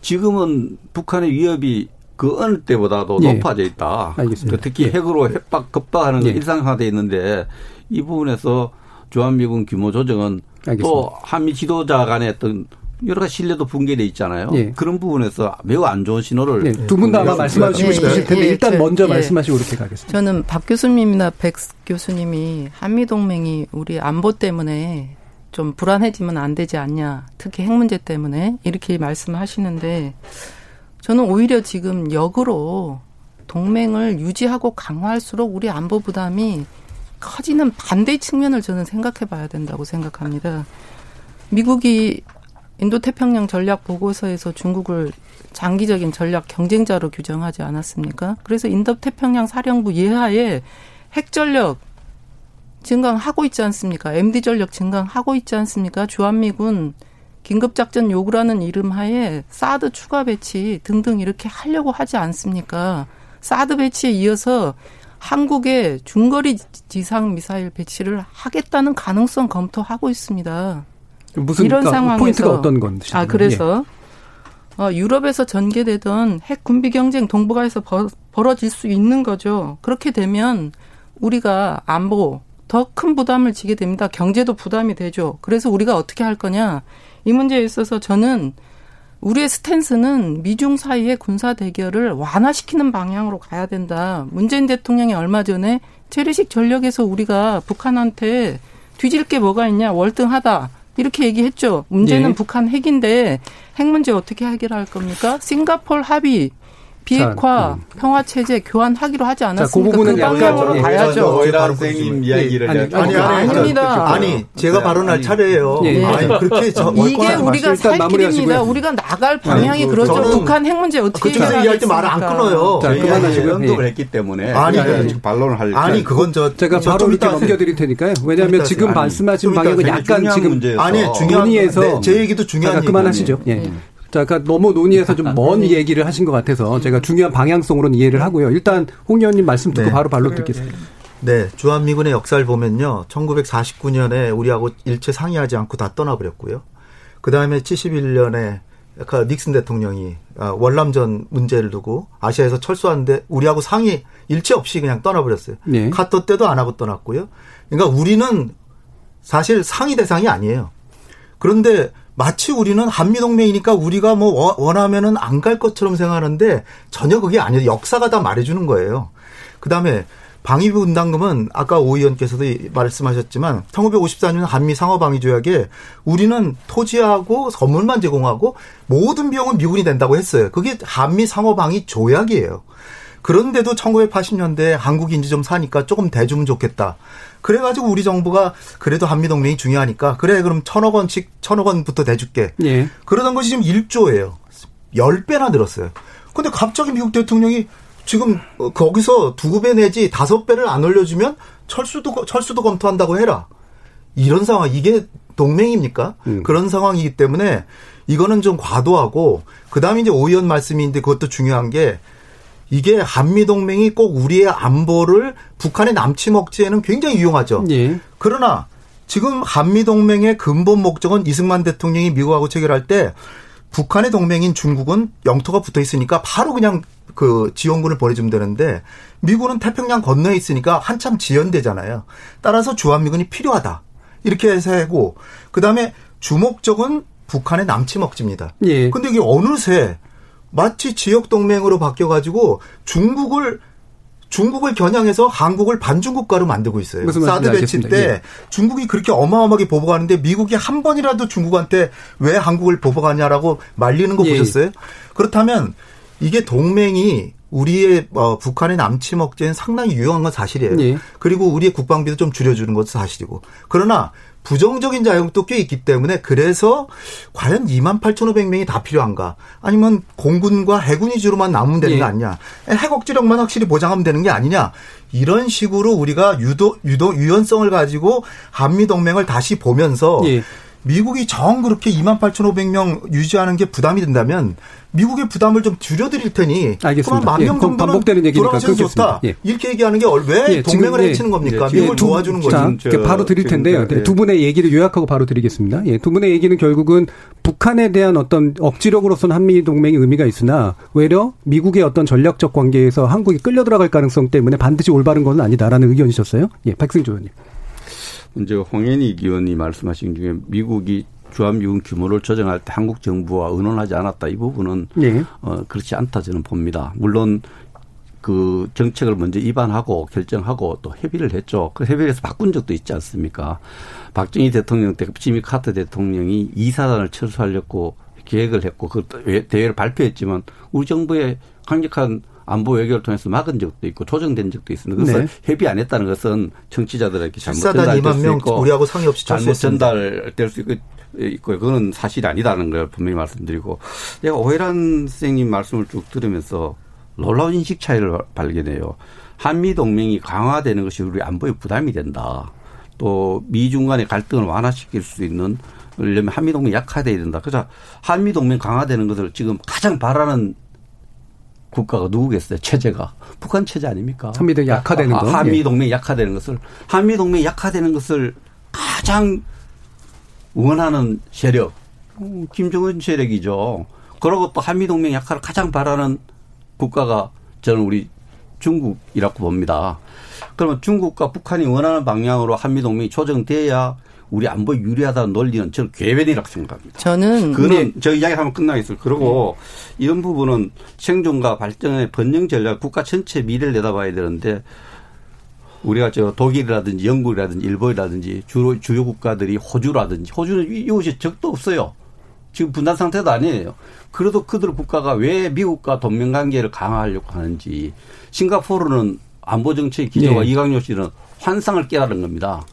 지금은 북한의 위협이 그 어느 때보다도 예. 높아져 있다. 알겠습니다. 그 특히 예. 핵으로 협박 급박하는 예. 일상화돼 있는데 이 부분에서 주한미군 규모 조정은 알겠습니다. 또 한미 지도자 간의 어떤 여러 가지 신뢰도 붕괴돼 있잖아요. 예. 그런 부분에서 매우 안 좋은 신호를 예. 두분 다 아마 말씀하시고 싶으실 텐데 예. 일단 먼저 말씀하시고 그렇게 가겠습니다. 저는 박 교수님이나 백 교수님이 한미 동맹이 우리 안보 때문에 좀 불안해지면 안 되지 않냐. 특히 핵 문제 때문에 이렇게 말씀하시는데 저는 오히려 지금 역으로 동맹을 유지하고 강화할수록 우리 안보 부담이 커지는 반대 측면을 저는 생각해 봐야 된다고 생각합니다. 미국이 인도 태평양 전략 보고서에서 중국을 장기적인 전략 경쟁자로 규정하지 않았습니까? 그래서 인도 태평양 사령부 예하에 핵 전력 증강하고 있지 않습니까? MD 전력 증강하고 있지 않습니까? 주한미군 긴급작전 요구라는 이름 하에 사드 추가 배치 등등 이렇게 하려고 하지 않습니까? 사드 배치에 이어서 한국의 중거리 지상 미사일 배치를 하겠다는 가능성 검토하고 있습니다. 무슨 이런 그러니까 상황에서 포인트가 어떤 건지. 아 그래서 예. 어, 유럽에서 전개되던 핵 군비 경쟁 동북아에서 벌, 벌어질 수 있는 거죠. 그렇게 되면 우리가 안보 더 큰 부담을 지게 됩니다. 경제도 부담이 되죠. 그래서 우리가 어떻게 할 거냐? 이 문제에 있어서 저는 우리의 스탠스는 미중 사이의 군사 대결을 완화시키는 방향으로 가야 된다. 문재인 대통령이 얼마 전에 재래식 전력에서 우리가 북한한테 뒤질 게 뭐가 있냐 월등하다. 이렇게 얘기했죠. 문제는 네. 북한 핵인데 핵 문제 어떻게 해결할 겁니까? 싱가폴 합의 비핵화 음. 평화 체제 교환하기로 하지 않았습니까? 자, 그, 그 방향으로 예. 가야죠. 선생님 이야기를 아니, 아니, 아니, 아닙니다. 아니, 제가 발언할 차례예요. 예. 아니, 그렇게 저 이게 우리가 살 길입니다. 우리가 나갈 방향이 아니, 그렇죠. 북한 핵 문제 어떻게 그쪽에서 얘기할 때 말을 안 끊어요. 자, 그만하시고 연동을 예. 했기 때문에 아니, 아니 반론을 할 아니, 그건 저 제가 바로 이렇게 넘겨드릴 테니까요. 왜냐하면 지금 말씀하신 방향은 약간 지금 아니 중요한 논의에서 제 얘기도 중요한 그만하시죠. 예. 자, 그러니까 너무 논의해서 좀 먼 얘기를 하신 것 같아서 제가 중요한 방향성으로는 이해를 하고요. 일단 홍 의원님 말씀 듣고 네. 바로 발로 듣겠습니다. 네, 주한미군의 역사를 보면요. 1949년에 우리하고 일체 상의하지 않고 다 떠나버렸고요. 그 다음에 71년에 닉슨 대통령이 아, 월남전 문제를 두고 아시아에서 철수하는데 우리하고 상의 일체 없이 그냥 떠나버렸어요. 네. 카터 때도 안 하고 떠났고요. 그러니까 우리는 사실 상의 대상이 아니에요. 그런데 마치 우리는 한미동맹이니까 우리가 뭐 원하면은 안 갈 것처럼 생각하는데 전혀 그게 아니에요. 역사가 다 말해주는 거예요. 그 다음에 방위비 분담금은 아까 오 의원께서도 말씀하셨지만 1954년 한미 상호방위 조약에 우리는 토지하고 선물만 제공하고 모든 비용은 미군이 된다고 했어요. 그게 한미 상호방위 조약이에요. 그런데도 1980년대 한국이 이제 좀 사니까 조금 대주면 좋겠다. 그래가지고 우리 정부가 그래도 한미동맹이 중요하니까 그래 그럼 천억 원씩 천억 원부터 대줄게. 예. 그러던 것이 지금 1조예요. 10배나 늘었어요. 근데 갑자기 미국 대통령이 지금 어, 거기서 두 배 내지 다섯 배를 안 올려주면 철수도 철수도 검토한다고 해라. 이런 상황 이게 동맹입니까? 음. 그런 상황이기 때문에 이거는 좀 과도하고 그다음에 이제 오 의원 말씀인데 그것도 중요한 게 이게 한미 동맹이 꼭 우리의 안보를 북한의 남치 먹지에는 굉장히 유용하죠. 예. 그러나 지금 한미 동맹의 근본 목적은 이승만 대통령이 미국하고 체결할 때 북한의 동맹인 중국은 영토가 붙어 있으니까 바로 그냥 그 지원군을 보내주면 되는데 미국은 태평양 건너에 있으니까 한참 지연되잖아요. 따라서 주한미군이 필요하다. 이렇게 해서 하고 그다음에 주목적은 북한의 남치 먹지입니다. 예. 근데 이게 어느새 마치 지역 동맹으로 바뀌어 가지고 중국을 중국을 겨냥해서 한국을 반중국가로 만들고 있어요. 사드 배치 때 예. 중국이 그렇게 어마어마하게 보복하는데 미국이 한 번이라도 중국한테 왜 한국을 보복하냐라고 말리는 거 예. 보셨어요? 그렇다면 이게 동맹이 우리의 어, 북한의 남치 먹지는 상당히 유용한 건 사실이에요. 예. 그리고 우리의 국방비도 좀 줄여주는 것도 사실이고. 그러나 부정적인 자용도 꽤 있기 때문에 그래서 과연 2만 8,500명이 다 필요한가? 아니면 공군과 해군 위주로만 남으면 되는 예. 거 아니냐? 핵 억지력만 확실히 보장하면 되는 게 아니냐? 이런 식으로 우리가 유도 유도 유연성을 가지고 한미 동맹을 다시 보면서 예. 미국이 정 그렇게 2만 8,500명 유지하는 게 부담이 된다면 미국의 부담을 좀 줄여드릴 테니 알겠습니다. 만명 예, 정도는 반복되는 얘기니까 좋다. 예. 이렇게 얘기하는 게 왜 예, 동맹을 예, 해치는 겁니까? 예, 미국을 두, 도와주는 거죠. 자, 바로 드릴 텐데요. 네, 두 분의 얘기를 요약하고 바로 드리겠습니다. 예, 두 분의 얘기는 결국은 북한에 대한 어떤 억지력으로서는 한미 동맹의 의미가 있으나 외려 미국의 어떤 전략적 관계에서 한국이 끌려 들어갈 가능성 때문에 반드시 올바른 것은 아니다라는 의견이셨어요. 예, 박승조 의원님. 이제 홍현희 의원이 말씀하신 중에 미국이 주한미군 규모를 조정할 때 한국 정부와 의논하지 않았다 이 부분은 네. 어, 그렇지 않다 저는 봅니다. 물론 그 정책을 먼저 입안하고 결정하고 또 협의를 했죠. 그 협의에서 바꾼 적도 있지 않습니까? 박정희 대통령 때 지미 카터 대통령이 이사단을 철수하려고 계획을 했고 그 대회를 발표했지만 우리 정부의 강력한 안보 외교를 통해서 막은 적도 있고 조정된 적도 있습니다. 그래서 네. 협의 안 했다는 것은 정치자들에게 잘못 전달될 수 있고 우리하고 상의 없이 잘못 전달될 수 있고 있고요. 그거는 사실이 아니다는 걸 분명히 말씀드리고 제가 오해란 선생님 말씀을 쭉 들으면서 놀라운 인식 차이를 발견해요. 한미 동맹이 강화되는 것이 우리 안보에 부담이 된다. 또 미중 간의 갈등을 완화시킬 수 있는 그러려면 한미 동맹이 약화돼야 된다. 그래서 한미 동맹 강화되는 것을 지금 가장 바라는 국가가 누구겠어요? 체제가 북한 체제 아닙니까? 한미 동맹 약화되는 아, 거. 한미 동맹 약화되는 것을 한미 동맹 약화되는 것을 가장 원하는 세력 음, 김정은 세력이죠. 그러고 또 한미 동맹 약화를 가장 바라는 국가가 저는 우리 중국이라고 봅니다. 그러면 중국과 북한이 원하는 방향으로 한미 동맹이 조정돼야 우리 안보 유리하다는 논리는 저는 궤변이라고 생각합니다. 저는 그는 네. 저 이야기 하면 끝나겠어요. 그리고 네. 이런 부분은 생존과 발전의 번영 전략 국가 전체 미래를 내다봐야 되는데 우리가 저 독일이라든지 영국이라든지 일본이라든지 주로 주요 국가들이 호주라든지 호주는 이웃이 적도 없어요. 지금 분단 상태도 아니에요. 그래도 그들 국가가 왜 미국과 동맹 관계를 강화하려고 하는지 싱가포르는 안보 정책 기조가 네. 이강용 씨는 환상을 깨달은 겁니다.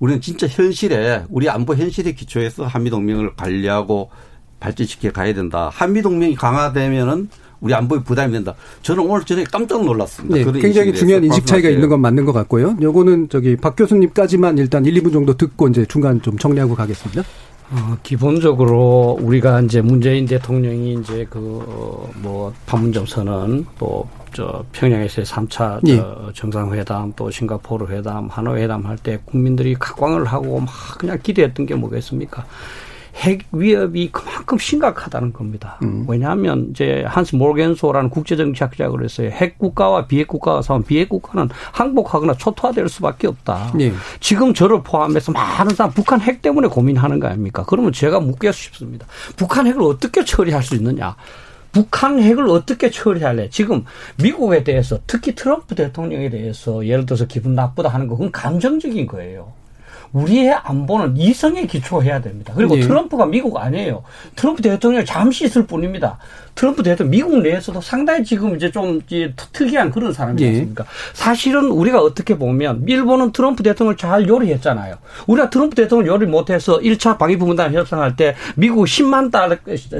우리는 진짜 현실에 우리 안보 현실에 기초해서 한미 동맹을 관리하고 발전시켜 가야 된다. 한미 동맹이 강화되면은 우리 안보에 부담이 된다. 저는 오늘 저녁에 깜짝 놀랐습니다. 네, 굉장히 중요한 인식 차이가 있는 건 맞는 것 같고요. 요거는 저기 박 교수님까지만 일단 1, 2분 정도 듣고 이제 중간 좀 정리하고 가겠습니다. 어, 기본적으로 우리가 이제 문재인 대통령이 이제 그뭐 판문점 선언 또 저 평양에서의 3차 예. 정상회담 또 싱가포르 회담 하노이 회담 할 때 국민들이 각광을 하고 막 그냥 기대했던 게 뭐겠습니까? 핵 위협이 그만큼 심각하다는 겁니다. 음. 왜냐하면 이제 한스 모르겐소라는 국제정치학자가 그랬어요. 핵 국가와 비핵 국가가 싸우면 비핵 국가는 항복하거나 초토화될 수밖에 없다. 네. 지금 저를 포함해서 많은 사람 북한 핵 때문에 고민하는 거 아닙니까? 그러면 제가 묻고 싶습니다. 북한 핵을 어떻게 처리할 수 있느냐? 북한 핵을 어떻게 처리할래? 지금 미국에 대해서 특히 트럼프 대통령에 대해서 예를 들어서 기분 나쁘다 하는 거 그건 감정적인 거예요. 우리의 안보는 이성에 기초해야 됩니다. 그리고 네. 트럼프가 미국 아니에요. 트럼프 대통령 잠시 있을 뿐입니다. 트럼프 대통령 미국 내에서도 상당히 지금 이제 좀 이제 특이한 그런 사람이지 네. 않습니까? 네. 사실은 우리가 어떻게 보면 일본은 트럼프 대통령을 잘 요리했잖아요. 우리가 트럼프 대통령 요리 못해서 1차 방위부문단 협상할 때 미국 10만 달러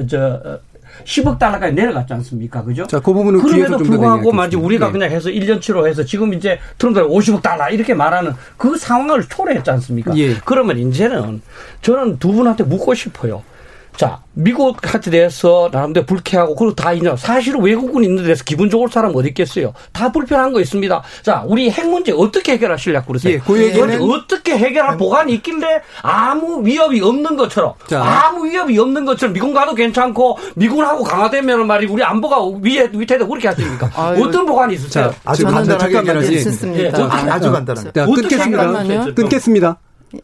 저 10억 달러까지 내려갔지 않습니까? 그죠? 자, 그 부분은 그럼에도 불구하고 만지 우리가 예. 그냥 해서 1년치로 해서 지금 이제 트럼프가 50억 달러 이렇게 말하는 그 상황을 초래했지 않습니까? 예. 그러면 이제는 저는 두 분한테 묻고 싶어요. 자, 미국한테 대해서 나름대로 불쾌하고 그리고 다 인정. 사실은 외국군 있는 데서 기분 좋을 사람 어디 있겠어요? 다 불편한 거 있습니다. 자, 우리 핵 문제 어떻게 해결하실려고 그러세요? 예, 그 얘기는 어떻게 해결할 보관이 있길래 아무 위협이 없는 것처럼 자. 아무 위협이 없는 것처럼 미국 가도 괜찮고 미국하고 강화되면 말이 우리 안보가 위에 위태도 그렇게 하십니까? 아유. 어떤 보관이 있으세요? 자, 아주 간단하게 얘기하지. 예, 아주 간단하게. 자, 끊겠습니다. 끊겠습니다.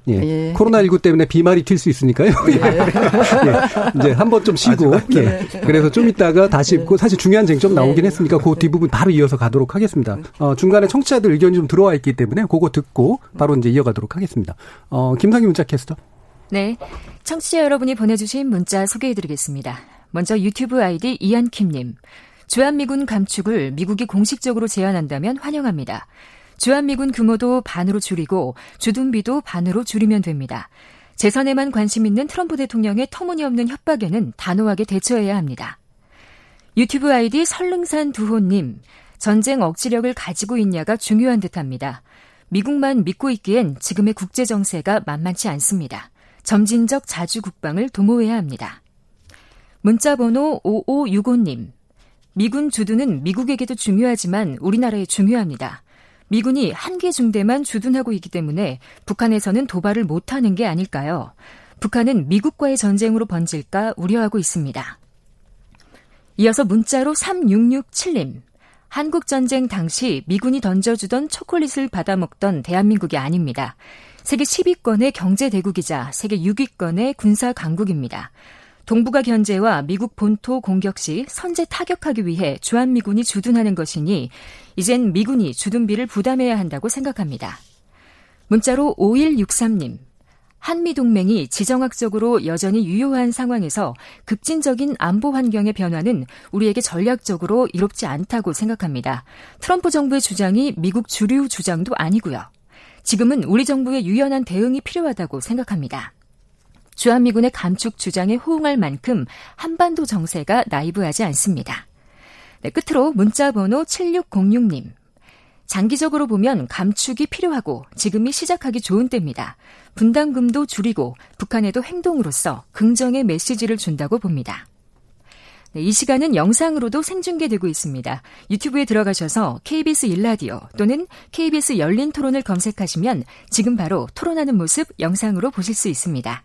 예. 예. 코로나19 때문에 비말이 튈 수 있으니까요. 예. [LAUGHS] 예. 이제 한 번 좀 쉬고. 예. 그래서 좀 이따가 다시 입고 사실 중요한 쟁점 나오긴 했으니까 그 뒷부분 바로 이어서 가도록 하겠습니다. 어, 중간에 청취자들 의견이 좀 들어와 있기 때문에 그거 듣고 바로 이제 이어가도록 하겠습니다. 어, 김상희 문자 캐스터. 네. 청취자 여러분이 보내주신 문자 소개해드리겠습니다. 먼저 유튜브 아이디 이한킴님. 주한미군 감축을 미국이 공식적으로 제안한다면 환영합니다. 주한미군 규모도 반으로 줄이고 주둔비도 반으로 줄이면 됩니다. 재선에만 관심 있는 트럼프 대통령의 터무니없는 협박에는 단호하게 대처해야 합니다. 유튜브 아이디 설릉산 두호님, 전쟁 억지력을 가지고 있냐가 중요한 듯 합니다. 미국만 믿고 있기엔 지금의 국제 정세가 만만치 않습니다. 점진적 자주 국방을 도모해야 합니다. 문자 번호 5565님. 미군 주둔은 미국에게도 중요하지만 우리나라에 중요합니다. 미군이 한 개 중대만 주둔하고 있기 때문에 북한에서는 도발을 못하는 게 아닐까요? 북한은 미국과의 전쟁으로 번질까 우려하고 있습니다. 이어서 문자로 3667님. 한국전쟁 당시 미군이 던져주던 초콜릿을 받아먹던 대한민국이 아닙니다. 세계 10위권의 경제대국이자 세계 6위권의 군사 강국입니다. 동북아 견제와 미국 본토 공격 시 선제 타격하기 위해 주한미군이 주둔하는 것이니 이젠 미군이 주둔비를 부담해야 한다고 생각합니다. 문자로 5163님. 한미동맹이 지정학적으로 여전히 유효한 상황에서 급진적인 안보 환경의 변화는 우리에게 전략적으로 이롭지 않다고 생각합니다. 트럼프 정부의 주장이 미국 주류 주장도 아니고요. 지금은 우리 정부의 유연한 대응이 필요하다고 생각합니다. 주한미군의 감축 주장에 호응할 만큼 한반도 정세가 나이브하지 않습니다. 네, 끝으로 문자 번호 7606님. 장기적으로 보면 감축이 필요하고 지금이 시작하기 좋은 때입니다. 분담금도 줄이고 북한에도 행동으로서 긍정의 메시지를 준다고 봅니다. 네, 이 시간은 영상으로도 생중계되고 있습니다. 유튜브에 들어가셔서 KBS 일라디오 또는 KBS 열린 토론을 검색하시면 지금 바로 토론하는 모습 영상으로 보실 수 있습니다.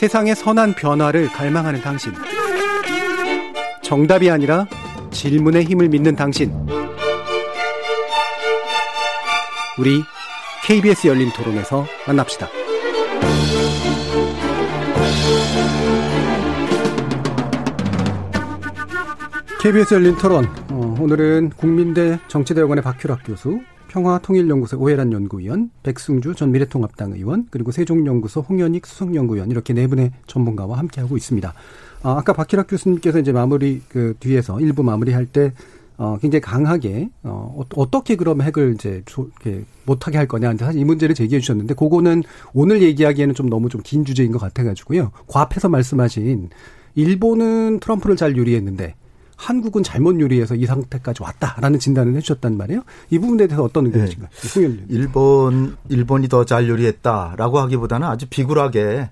세상의 선한 변화를 갈망하는 당신. 정답이 아니라 질문의 힘을 믿는 당신. 우리 KBS 열린 토론에서 만납시다. KBS 열린 토론. 어, 오늘은 국민대 정치대학원의 박규락 교수, 평화통일연구소 오해란 연구위원, 백승주 전 미래통합당 의원, 그리고 세종연구소 홍현익 수석연구위원 이렇게 네 분의 전문가와 함께하고 있습니다. 아, 아까 박희락 교수님께서 이제 마무리 그 뒤에서 일부 마무리할 때 어, 굉장히 강하게 어, 어떻게 그럼 핵을 이제 이렇게 못하게 할 거냐한테 사실 이 문제를 제기해 주셨는데 그거는 오늘 얘기하기에는 좀 너무 좀 긴 주제인 것 같아가지고요. 과앞에서 말씀하신 일본은 트럼프를 잘 유리했는데 한국은 잘못 요리해서 이 상태까지 왔다라는 진단을 해주셨단 말이에요. 이 부분에 대해서 어떤 의견이신가요? 네. 일본 일본이 더 잘 요리했다라고 하기보다는 아주 비굴하게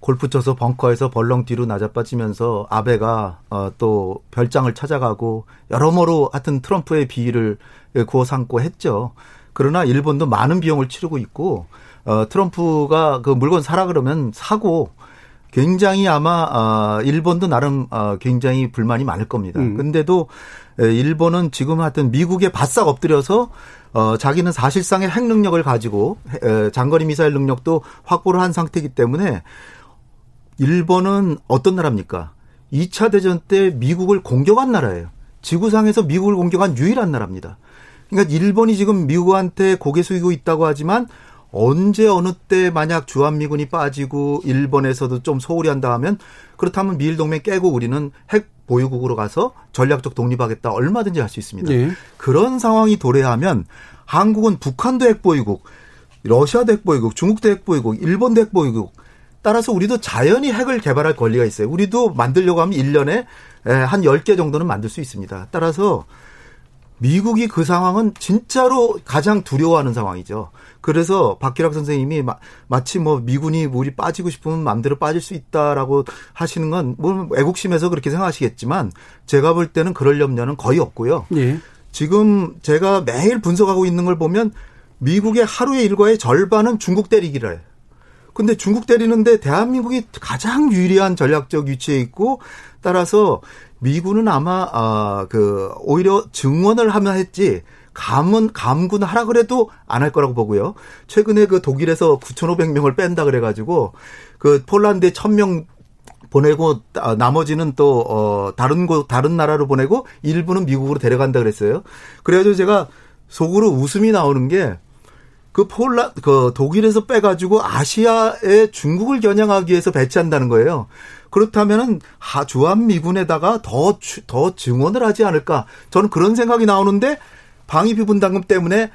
골프 쳐서 벙커에서 벌렁 뒤로 낮아빠지면서 아베가 어, 또 별장을 찾아가고 여러모로 하여튼 트럼프의 비위를 구워 삼고 했죠. 그러나 일본도 많은 비용을 치르고 있고 어, 트럼프가 그 물건 사라 그러면 사고 굉장히 아마 어 일본도 나름 어 굉장히 불만이 많을 겁니다. 음. 근데도 일본은 지금 하여튼 미국에 바싹 엎드려서 어 자기는 사실상의 핵 능력을 가지고 장거리 미사일 능력도 확보를 한 상태이기 때문에 일본은 어떤 나라입니까? 2차 대전 때 미국을 공격한 나라예요. 지구상에서 미국을 공격한 유일한 나라입니다. 그러니까 일본이 지금 미국한테 고개 숙이고 있다고 하지만 언제 어느 때 만약 주한미군이 빠지고 일본에서도 좀 소홀히 한다 하면 그렇다면 미일 동맹 깨고 우리는 핵 보유국으로 가서 전략적 독립하겠다 얼마든지 할 수 있습니다. 네. 그런 상황이 도래하면 한국은 북한도 핵 보유국, 러시아도 핵 보유국, 중국도 핵 보유국, 일본도 핵 보유국 따라서 우리도 자연히 핵을 개발할 권리가 있어요. 우리도 만들려고 하면 1년에 한 10개 정도는 만들 수 있습니다. 따라서 미국이 그 상황은 진짜로 가장 두려워하는 상황이죠. 그래서 박기락 선생님이 마, 마치 뭐 미군이 우리 빠지고 싶으면 마음대로 빠질 수 있다라고 하시는 건 뭐 애국심에서 그렇게 생각하시겠지만 제가 볼 때는 그럴 염려는 거의 없고요. 예. 지금 제가 매일 분석하고 있는 걸 보면 미국의 하루의 일과의 절반은 중국 때리기를 해요. 근데 중국 때리는데 대한민국이 가장 유리한 전략적 위치에 있고 따라서 미군은 아마 아 그 오히려 증원을 하면 했지 감은 감군 하라 그래도 안 할 거라고 보고요. 최근에 그 독일에서 9,500명을 뺀다 그래가지고 그 폴란드에 1,000명 보내고 나머지는 또 어 다른 곳 다른 나라로 보내고 일부는 미국으로 데려간다 그랬어요. 그래가지고 제가 속으로 웃음이 나오는 게 그 폴라 그 독일에서 빼가지고 아시아에 중국을 겨냥하기 위해서 배치한다는 거예요. 그렇다면은 하 주한 미군에다가 더 더 증원을 하지 않을까? 저는 그런 생각이 나오는데 방위비 분담금 때문에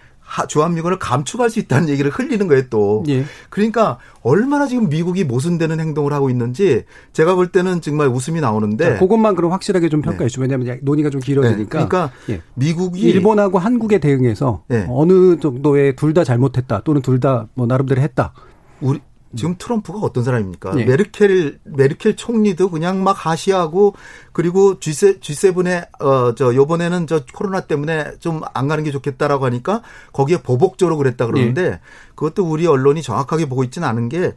주한미군을 감축할 수 있다는 얘기를 흘리는 거예요 또. 예. 그러니까 얼마나 지금 미국이 모순되는 행동을 하고 있는지 제가 볼 때는 정말 웃음이 나오는데. 자, 그것만 그럼 확실하게 좀 평가해 주시죠. 네. 왜냐하면 논의가 좀 길어지니까. 네. 그러니까 예. 미국이 일본하고 한국에 대응해서 네. 어느 정도의 둘 다 잘못했다 또는 둘 다 뭐 나름대로 했다. 우리 지금 트럼프가 어떤 사람입니까? 네. 메르켈 메르켈 총리도 그냥 막 하시하고 그리고 G7, G7에 어저 요번에는 저 코로나 때문에 좀 안 가는 게 좋겠다라고 하니까 거기에 보복적으로 그랬다 그러는데 네. 그것도 우리 언론이 정확하게 보고 있지는 않은 게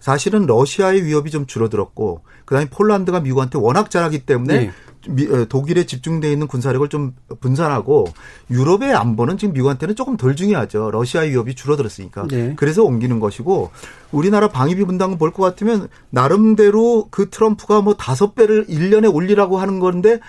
사실은 러시아의 위협이 좀 줄어들었고 그다음에 폴란드가 미국한테 워낙 잘하기 때문에 네. 어, 독일에 집중돼 있는 군사력을 좀 분산하고 유럽의 안보는 지금 미국한테는 조금 덜 중요하죠. 러시아의 위협이 줄어들었으니까. 네. 그래서 옮기는 것이고 우리나라 방위비 분담금 볼 것 같으면 나름대로 그 트럼프가 뭐 다섯 배를 1년에 올리라고 하는 건데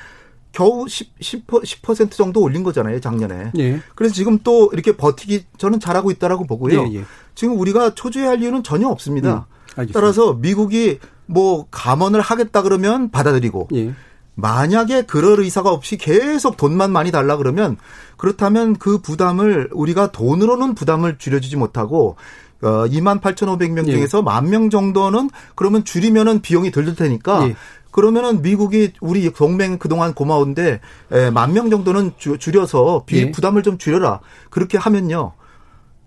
겨우 10, 10%, 정도 올린 거잖아요, 작년에. 예. 그래서 지금 또 이렇게 버티기 저는 잘하고 있다라고 보고요. 예, 예. 지금 우리가 초조해할 이유는 전혀 없습니다. 음, 따라서 미국이 뭐 감원을 하겠다 그러면 받아들이고 예. 만약에 그럴 의사가 없이 계속 돈만 많이 달라 그러면 그렇다면 그 부담을 우리가 돈으로는 부담을 줄여주지 못하고 어 2만 8,500명 예. 중에서 만명 정도는 그러면 줄이면은 비용이 덜 들 테니까 예. 그러면은 미국이 우리 동맹 그동안 고마운데 만명 정도는 줄여서 비 예. 부담을 좀 줄여라. 그렇게 하면요.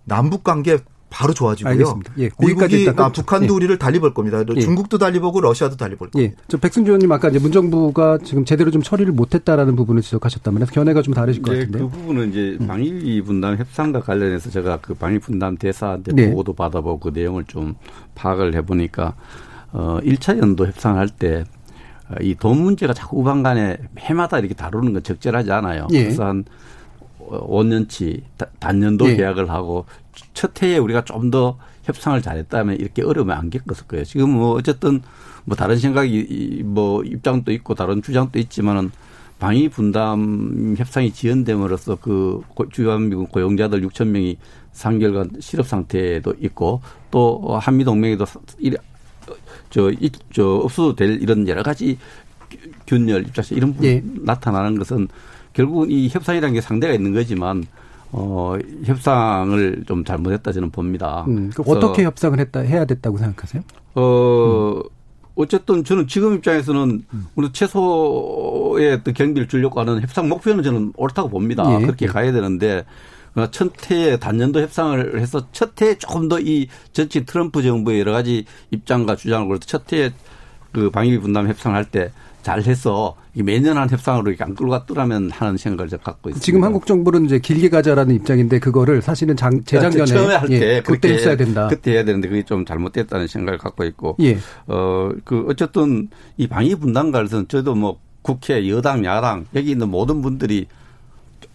남북 관계 바로 좋아지고요. 알겠습니다. 예, 미국이 아, 북한도 예. 우리를 달리 볼 겁니다. 예. 중국도 달리 보고 러시아도 달리 볼 겁니다. 예. 저 백승주 의원님 아까 이제 문정부가 지금 제대로 좀 처리를 못했다라는 부분을 지적하셨다면 견해가 좀 다르실 것 같은데요. 그 부분은 이제 음. 방위 분담 협상과 관련해서 제가 그 방위 분담 대사한테 네. 보고도 받아보고 그 내용을 좀 파악을 해보니까 어 1차 연도 협상할 때 이 돈 문제가 자꾸 우방간에 해마다 이렇게 다루는 건 적절하지 않아요. 예. 그래서 한 5년치 단년도 예. 계약을 하고 첫 해에 우리가 좀 더 협상을 잘했다면 이렇게 어려움을 안 겪었을 거예요. 지금 뭐 어쨌든 뭐 다른 생각이 뭐 입장도 있고 다른 주장도 있지만은 방위 분담 협상이 지연됨으로써 그 주한미군 고용자들 6천 명이 3개월간 실업 상태도 있고 또 한미 동맹에도 저, 저 없어도 될 이런 여러 가지 균열 입장에서 이런 부분이 예. 나타나는 것은 결국은 이 협상이라는 게 상대가 있는 거지만 어, 협상을 좀 잘못했다 저는 봅니다. 음, 어떻게 협상을 했다 해야 됐다고 생각하세요? 어, 음. 어쨌든 저는 지금 입장에서는 음. 우리 최소의 어떤 경비를 주려고 하는 협상 목표는 저는 옳다고 봅니다. 예. 그렇게 가야 되는데 어, 첫 해에 단년도 협상을 해서 첫 해에 조금 더 이 전체 트럼프 정부의 여러 가지 입장과 주장을 그래서 첫 해에 그 방위비 분담 협상을 할 때 잘해서 매년 한 협상으로 이렇게 안 끌고 갔더라면 하는 생각을 갖고 있습니다. 지금 한국 정부는 이제 길게 가자라는 입장인데 그거를 사실은 장, 재작년에 처음에 할때 예, 그때 했어야 된다. 그때 해야 되는데 그게 좀 잘못됐다는 생각을 갖고 있고 예. 어그 어쨌든 이 방위 관련해서는 저도 뭐 국회 여당 야당 여기 있는 모든 분들이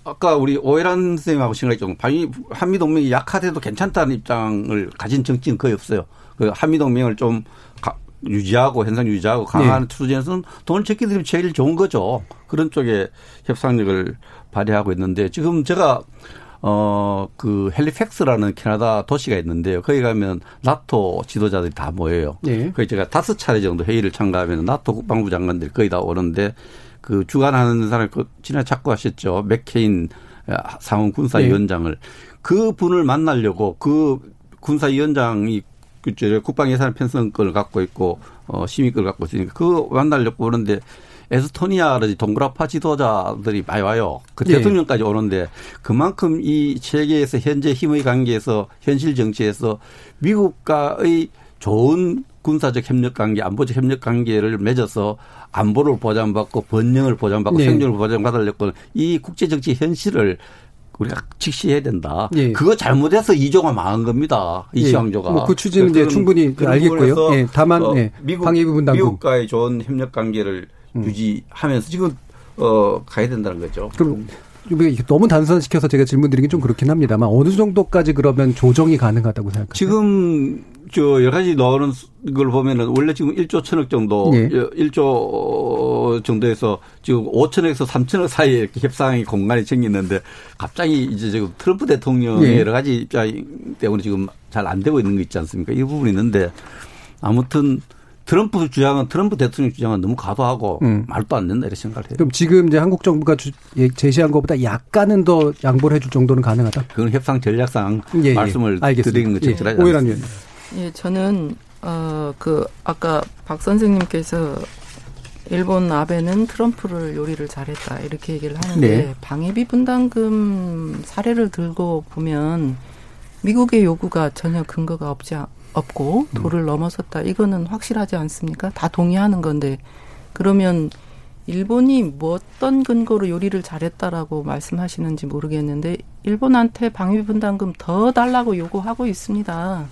아까 우리 오해란 선생님하고 생각이 좀 방위 한미 동맹이 약화돼도 괜찮다는 입장을 가진 정치는 거의 없어요. 그 한미 동맹을 좀 유지하고 현상 유지하고 강한 네. 추진에서는 돈을 적게 들이면 제일 좋은 거죠. 그런 쪽에 협상력을 발휘하고 있는데 지금 제가 어, 그 헬리팩스라는 캐나다 도시가 있는데요. 거기 가면 나토 지도자들이 다 모여요. 네. 거기 제가 다섯 차례 정도 회의를 참가하면 나토 국방부 장관들이 거의 다 오는데 그 주관하는 사람 그 지난해 자꾸 하셨죠. 맥케인 상원 군사위원장을 네. 그 분을 만나려고 그 군사위원장이 그 국방 예산 편성권을 갖고 있고 어 심의권을 갖고 있으니까 그 만나려고 오는데 에스토니아라든지 동그라파 지도자들이 많이 와요. 그 예. 대통령까지 오는데 그만큼 이 세계에서 현재 힘의 관계에서 현실 정치에서 미국과의 좋은 군사적 협력 관계, 안보적 협력 관계를 맺어서 안보를 보장받고 번영을 보장받고 네. 생존을 보장받으려고 이 국제 정치 현실을 우리가 직시해야 된다. 예. 그거 잘못해서 이조가 망한 겁니다. 이시황조가. 예. 뭐그 추진은 이제 충분히 알겠고요. 예. 다만 어, 예. 미국, 미국과의 좋은 협력 관계를 음. 유지하면서 지금 어 가야 된다는 거죠. 그럼 너무 단순시켜서 제가 질문드리긴 좀 그렇긴 합니다만 어느 정도까지 그러면 조정이 가능하다고 생각하세요? 지금 저 여러 가지 나오는 걸 보면은 원래 지금 1조 천억 정도 네. 1조 정도에서 지금 5천억에서 3천억 사이에 이렇게 협상이 공간이 생겼는데 갑자기 이제 지금 트럼프 대통령의 네. 여러 가지 입장 때문에 지금 잘 안 되고 있는 거 있지 않습니까? 이 부분이 있는데 아무튼 트럼프 주장은 트럼프 대통령 주장은 너무 과도하고 음. 말도 안 된다 이렇게 생각을 해요. 그럼 지금 이제 한국 정부가 주, 예, 제시한 것보다 약간은 더 양보를 해줄 정도는 가능하다? 그건 협상 전략상 예, 예. 말씀을 예. 드리는 것 적절하지 예. 않습니다. 예, 저는 어 그 아까 박 선생님께서 일본 아베는 트럼프를 요리를 잘했다 이렇게 얘기를 하는데 네. 방위비 분담금 사례를 들고 보면 미국의 요구가 전혀 근거가 없지 없고 도를 음. 넘어섰다. 이거는 확실하지 않습니까? 다 동의하는 건데 그러면 일본이 뭐 어떤 근거로 요리를 잘했다라고 말씀하시는지 모르겠는데 일본한테 방위 분담금 더 달라고 요구하고 있습니다.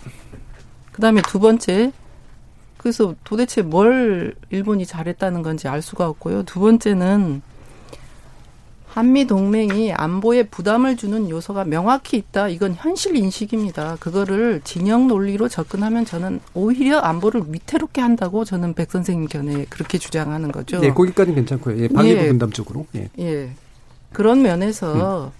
그다음에 두 번째 그래서 도대체 뭘 일본이 잘했다는 건지 알 수가 없고요. 두 번째는 한미 동맹이 안보에 부담을 주는 요소가 명확히 있다. 이건 현실 인식입니다. 그거를 진영 논리로 접근하면 저는 오히려 안보를 위태롭게 한다고 저는 백 선생님 견해 그렇게 주장하는 거죠. 네, 거기까지는 괜찮고요. 예, 방위부 예, 분담 쪽으로. 예. 예. 그런 면에서 음.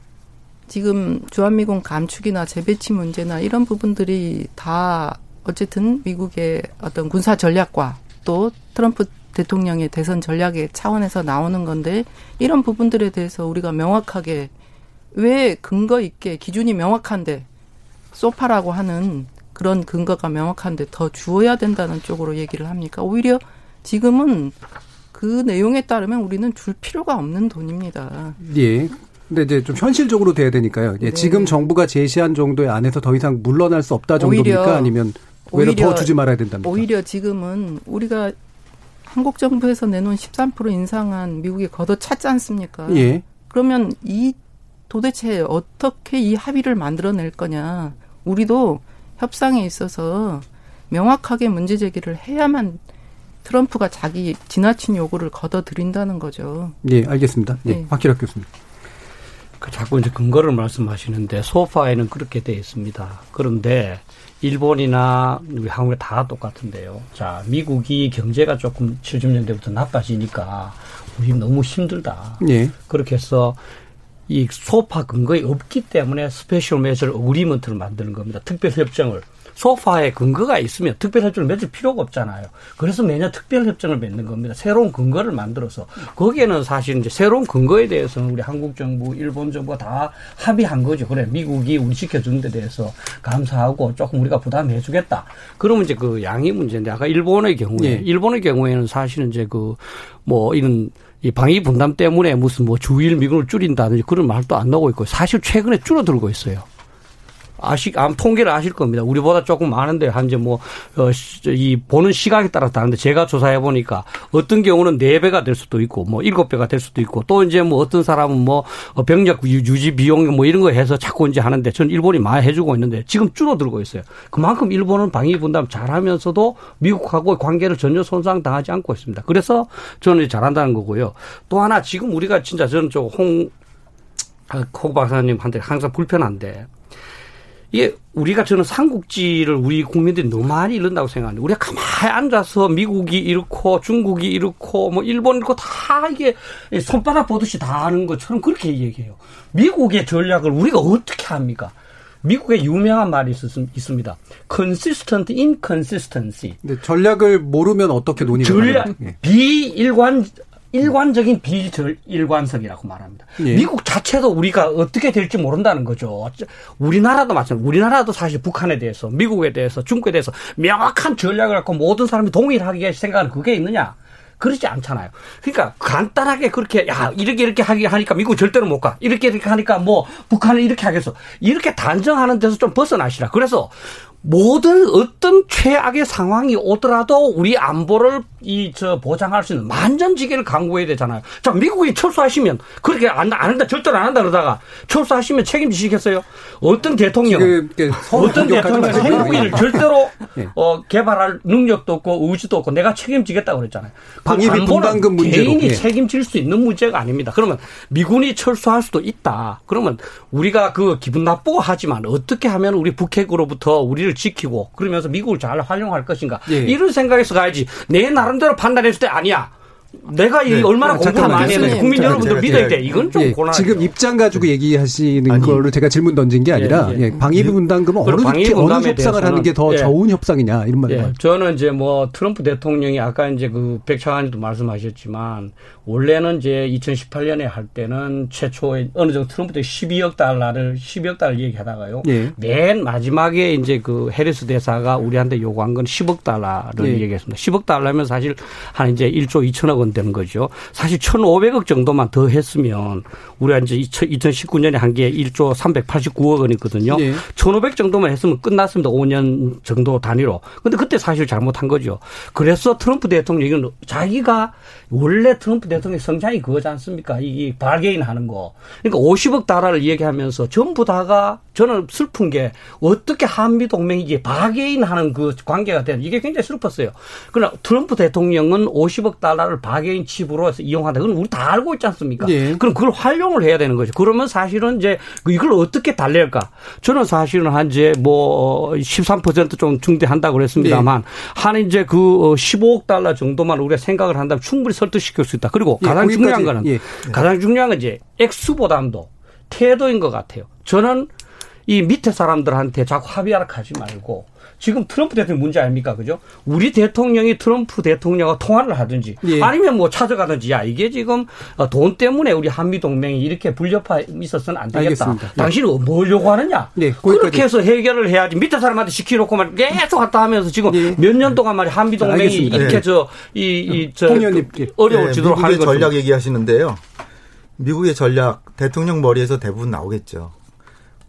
지금 주한미군 감축이나 재배치 문제나 이런 부분들이 다 어쨌든 미국의 어떤 군사 전략과 또 트럼프 대통령의 대선 전략의 차원에서 나오는 건데 이런 부분들에 대해서 우리가 명확하게 왜 근거 있게 기준이 명확한데 소파라고 하는 그런 근거가 명확한데 더 주어야 된다는 쪽으로 얘기를 합니까? 오히려 지금은 그 내용에 따르면 우리는 줄 필요가 없는 돈입니다. 예. 근데 이제 좀 현실적으로 돼야 되니까요. 예, 네. 지금 정부가 제시한 정도의 안에서 더 이상 물러날 수 없다 정도입니까? 아니면 오히려 더 주지 말아야 된답니까? 오히려 지금은 우리가 한국 정부에서 내놓은 13% 인상한 미국이 걷어찼지 않습니까? 예. 그러면 이 도대체 어떻게 이 합의를 만들어낼 거냐? 우리도 협상에 있어서 명확하게 문제 제기를 해야만 트럼프가 자기 지나친 요구를 걷어들인다는 거죠. 예, 알겠습니다. 예, 네. 박기락 교수님. 그 자꾸 이제 근거를 말씀하시는데 소파에는 그렇게 돼 있습니다. 그런데 일본이나 우리 한국이 다 똑같은데요. 자, 미국이 경제가 조금 70년대부터 나빠지니까 우리 너무 힘들다. 예. 그렇게 해서 이 SOFA 근거에 없기 때문에 Special Measures Agreement를 만드는 겁니다. 특별 협정을. SOFA에 근거가 있으면 특별협정을 맺을 필요가 없잖아요. 그래서 매년 특별협정을 맺는 겁니다. 새로운 근거를 만들어서 거기에는 사실 이제 새로운 근거에 대해서는 우리 한국 정부, 일본 정부가 다 합의한 거죠. 그래 미국이 우리 지켜주는 데 대해서 감사하고 조금 우리가 부담해주겠다. 그러면 이제 그 양이 문제인데 아까 일본의 경우에 네. 일본의 경우에는 사실은 이제 그 뭐 이런 이 방위 분담 때문에 무슨 뭐 주일 미군을 줄인다든지 그런 말도 안 나오고 있고 사실 최근에 줄어들고 있어요. 아시, 아, 통계를 아실 겁니다. 우리보다 조금 많은데, 한, 이제 뭐, 어, 이, 보는 시각에 따라 다른데, 제가 조사해 보니까, 어떤 경우는 4배가 될 수도 있고, 뭐, 7배가 될 수도 있고, 또 이제 뭐, 어떤 사람은 뭐, 어, 병력 유지 비용 뭐, 이런 거 해서 자꾸 이제 하는데, 전 일본이 많이 해주고 있는데, 지금 줄어들고 있어요. 그만큼 일본은 방위 분담 잘 하면서도, 미국하고 관계를 전혀 손상 당하지 않고 있습니다. 그래서 저는 잘한다는 거고요. 또 하나, 지금 우리가 진짜 저는 저 홍, 아, 코 박사님한테 항상 불편한데, 이게 우리가 저는 삼국지를 우리 국민들이 너무 많이 잃는다고 생각하는데 우리가 가만히 앉아서 미국이 이렇고 중국이 이렇고 뭐 일본 이렇고 다 이게 손바닥 보듯이 다 하는 것처럼 그렇게 얘기해요. 미국의 전략을 우리가 어떻게 합니까? 미국의 유명한 말이 있습니다. consistent inconsistency. 네, 전략을 모르면 어떻게 논의를 전략 예. 비일관 일관적인 비일관성이라고 말합니다. 예. 미국 자체도 우리가 어떻게 될지 모른다는 거죠. 우리나라도 마찬가지. 우리나라도 사실 북한에 대해서, 미국에 대해서, 중국에 대해서 명확한 전략을 갖고 모든 사람이 동일하게 생각하는 그게 있느냐? 그렇지 않잖아요. 그러니까 간단하게 그렇게 야 이렇게 이렇게 하기 하니까 미국 절대로 못 가. 이렇게 이렇게 하니까 뭐 북한은 이렇게 하겠어. 이렇게 단정하는 데서 좀 벗어나시라. 그래서 모든 어떤 최악의 상황이 오더라도 우리 안보를 이 저 보장할 수 있는 만전지기를 강구해야 되잖아요. 자 미국이 철수하시면 그렇게 안, 안 한다 절대로 안 한다 그러다가 철수하시면 책임지시겠어요? 어떤 대통령 어떤 대통령 핵무기를 절대로 네. 어, 개발할 능력도 없고 의지도 없고 내가 책임지겠다고 그랬잖아요. 방위비 분담금 문제로 개인이 예. 책임질 수 있는 문제가 아닙니다. 그러면 미군이 철수할 수도 있다. 그러면 우리가 그 기분 나쁘고 하지만 어떻게 하면 우리 북핵으로부터 우리를 지키고 그러면서 미국을 잘 활용할 것인가 예. 이런 생각에서 가야지 내 나름대로 판단했을 때 아니야. 내가 이 네. 얼마나 공부를 많이 했는지 국민 여러분들 믿어야 돼. 이건 좀 예, 곤란. 지금 입장 가지고 얘기하시는 아니, 거를 제가 질문 던진 게 아니라 예, 예. 예 방위비 분담금은 어느 방위비 어느 협상을 하는 게 더 좋은 협상이냐 이런 말이에요. 저는 이제 뭐 트럼프 대통령이 아까 이제 그 백차관님도 말씀하셨지만 원래는 이제 2018년에 할 때는 최초에 어느 정도 트럼프 때 12억 달러를 12억 달러 얘기하다가요. 예. 맨 마지막에 이제 그 해리스 대사가 우리한테 요구한 건 10억 달러를 예. 얘기했습니다. 10억 달러면 사실 한 이제 1조 2천억 원 되는 거죠. 사실 1,500억 정도만 더 했으면 우리가 이제 2019년에 한 게 1조 389억 원이거든요. 예. 1,500 정도만 했으면 끝났습니다. 5년 정도 단위로. 근데 그때 사실 잘못한 거죠. 그래서 트럼프 대통령이 자기가 원래 트럼프 대통령 성장이 그거지 않습니까? 이 바게인 하는 거. 그러니까 50억 달러를 얘기하면서 전부 다가 저는 슬픈 게 어떻게 한미 동맹이 이게 바게인 하는 그 관계가 되는 이게 굉장히 슬펐어요. 그러나 트럼프 대통령은 50억 달러를 바게인 칩으로 해서 이용한다. 그건 우리 다 알고 있지 않습니까? 예. 그럼 그걸 활용을 해야 되는 거죠. 그러면 사실은 이제 이걸 어떻게 달랠까? 저는 사실은 한 이제 뭐 13%좀 증대한다고 그랬습니다만 예. 한 이제 그 15억 달러 정도만 우리가 생각을 한다면 충분히 설득시킬 수 있다. 그리고 예, 가장 중요한 거는 예. 가장 중요한 건 이제 액수 보담도 태도인 것 같아요. 저는 이 밑에 사람들한테 자꾸 합의하라 하지 말고 지금 트럼프 대통령 문제 아닙니까? 그죠? 우리 대통령이 트럼프 대통령과 통화를 하든지 예. 아니면 뭐 찾아가든지 야, 이게 지금 돈 때문에 우리 한미 동맹이 이렇게 불협화 있어서는 안 되겠다. 알겠습니다. 당신은 뭐 요구하느냐? 네, 그렇게 해서 해결을 해야지 밑에 사람한테 시켜놓고만 계속 갔다 하면서 지금 예. 몇년 동안 말이 한미 동맹이 알겠습니다. 이렇게 예. 저, 이, 이, 저, 그 어려워지도록 네, 하는 거 전략 얘기하시는데요. 미국의 전략 대통령 머리에서 대부분 나오겠죠.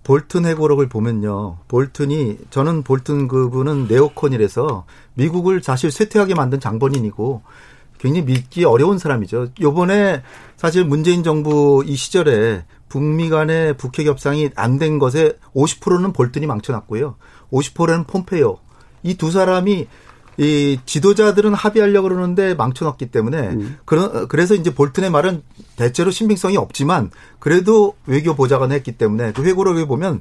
볼튼 해고록을 보면요. 볼튼이 저는 볼튼 그분은 네오콘이라서 미국을 사실 쇠퇴하게 만든 장본인이고 굉장히 믿기 어려운 사람이죠. 요번에 사실 문재인 정부 이 시절에 북미 간의 북핵 협상이 안 된 것에 50%는 볼튼이 망쳐놨고요. 50%는 폼페이오. 이 두 사람이 이 지도자들은 합의하려고 그러는데 망쳐놨기 때문에 음. 그런 그래서 이제 볼튼의 말은 대체로 신빙성이 없지만 그래도 외교 보좌관 했기 때문에 그 회고록에 보면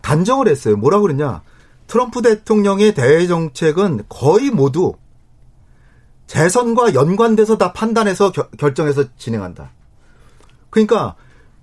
단정을 했어요. 뭐라고 그러냐? 트럼프 대통령의 대외 정책은 거의 모두 재선과 연관돼서 다 판단해서 겨, 결정해서 진행한다. 그러니까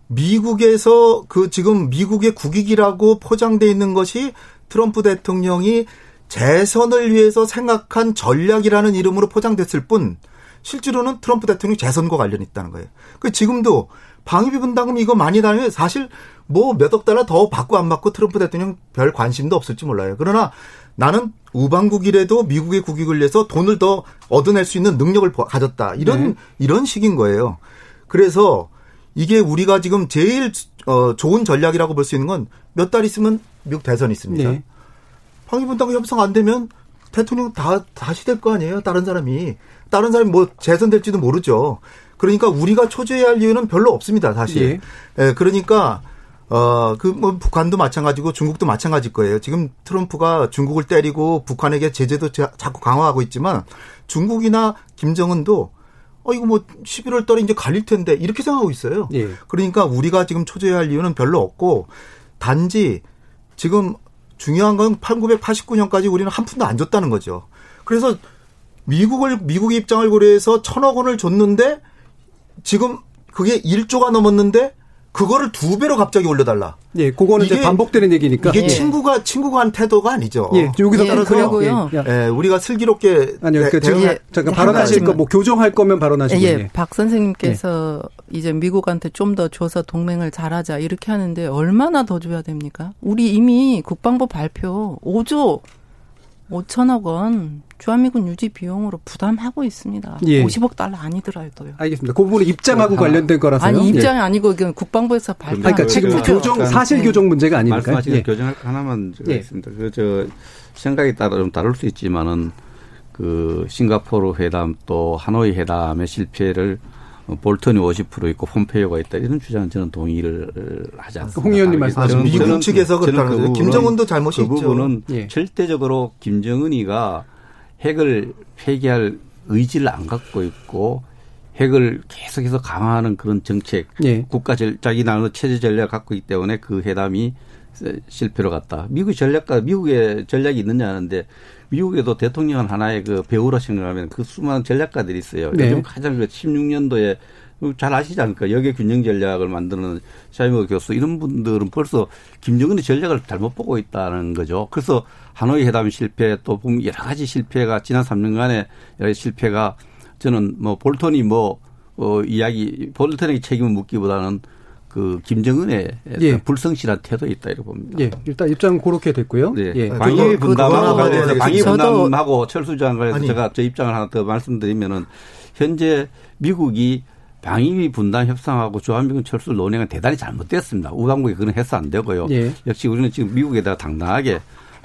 미국에서 그 지금 미국의 국익이라고 포장돼 있는 것이 트럼프 대통령이 재선을 위해서 생각한 전략이라는 이름으로 포장됐을 뿐 실제로는 트럼프 대통령이 재선과 관련이 있다는 거예요. 그 지금도 방위비 분담금 이거 많이 다니면 사실 뭐 몇억 달러 더 받고 안 받고 트럼프 대통령 별 관심도 없을지 몰라요. 그러나 나는 우방국이라도 미국의 국익을 위해서 돈을 더 얻어낼 수 있는 능력을 가졌다. 이런 네. 이런 식인 거예요. 그래서 이게 우리가 지금 제일 어, 좋은 전략이라고 볼 수 있는 건 몇 달 있으면 미국 대선이 있습니다. 네. 방위분담금 협상 안 되면 대통령 다 다시 될 거 아니에요. 다른 사람이 다른 사람이 뭐 재선될지도 모르죠. 그러니까 우리가 초조해야 할 이유는 별로 없습니다. 사실. 예. 예 그러니까 어, 그, 뭐, 북한도 마찬가지고 중국도 마찬가지일 거예요. 지금 트럼프가 중국을 때리고 북한에게 제재도 자, 자꾸 강화하고 있지만 중국이나 김정은도 어, 이거 뭐 11월 달에 이제 갈릴 텐데 이렇게 생각하고 있어요. 예. 그러니까 우리가 지금 초조해야 할 이유는 별로 없고 단지 지금 중요한 건 1989년까지 우리는 한 푼도 안 줬다는 거죠. 그래서 미국을 미국의 입장을 고려해서 천억 원을 줬는데 지금 그게 1조가 넘었는데 그거를 두 배로 갑자기 올려달라. 예, 그거는 이제 반복되는 얘기니까. 이게 예. 친구가 친구가 한 태도가 아니죠. 예, 여기서 따라서 그리고요. 예, 예, 우리가 슬기롭게 아니요, 그 대- 지금 대응할- 잠깐 발언하실 거 뭐 교정할 거면 발언하시고. 예, 박 선생님께서 이제 미국한테 좀 더 줘서 동맹을 잘하자 이렇게 하는데 얼마나 더 줘야 됩니까? 우리 이미 국방부 발표 5조 5천억 원 주한미군 유지 비용으로 부담하고 있습니다. 예. 50억 달러 아니더라도요. 알겠습니다. 그 부분은 입장하고 관련된 거라서요. 아니 입장이 예. 아니고 이건 국방부에서 발표한 그러니까 지금 거죠. 교정 사실 교정 문제가 아니니까. 말씀하신 예. 교정할 거 하나만 제가 예. 있습니다. 그 저 생각에 따라 좀 다를 수 있지만은 그 싱가포르 회담 또 하노이 회담의 실패를 어, 볼턴이 50% 있고 폼페이오가 있다 이런 주장은 저는 동의를 하지 않습니다. 홍 의원님. 말씀하신 저는- 미국 저는- 측에서 그렇다는 거죠. 부분은- 김정은도 잘못이 그 있죠. 부분은 예. 절대적으로 김정은이가 핵을 폐기할 의지를 안 갖고 있고 핵을 계속해서 강화하는 그런 정책, 예. 국가 전 자기 나라의 체제 전략을 갖고 있기 때문에 그 회담이 실패로 갔다. 미국의 전략가 미국의 전략이 있느냐 하는데 미국에도 대통령은 하나의 그 배우라 생각하면 그 수많은 전략가들이 있어요. 네. 요즘 가장 그 16년도에 잘 아시지 않습니까? 역의 균형 전략을 만드는 샤이머 교수 이런 분들은 벌써 김정은의 전략을 잘못 보고 있다는 거죠. 그래서 하노이 회담 실패 또 여러 가지 실패가 지난 3년간의 여러 가지 실패가 저는 뭐 볼턴이 뭐 어, 이야기 볼턴에게 책임을 묻기보다는 그 김정은의 예. 불성실한 태도에 있다 이렇게 봅니다. 예, 일단 입장 그렇게 됐고요. 네. 예. 방위 그거- 분담하고 관련해서 방위 분담하고 철수 장관에서. 제가 저 입장을 하나 더 말씀드리면은 현재 미국이 방위 분담 협상하고 주한미군 철수 논의가 대단히 잘못됐습니다. 우방국이 그런 해서 안 되고요. 예. 역시 우리는 지금 미국에다가 당당하게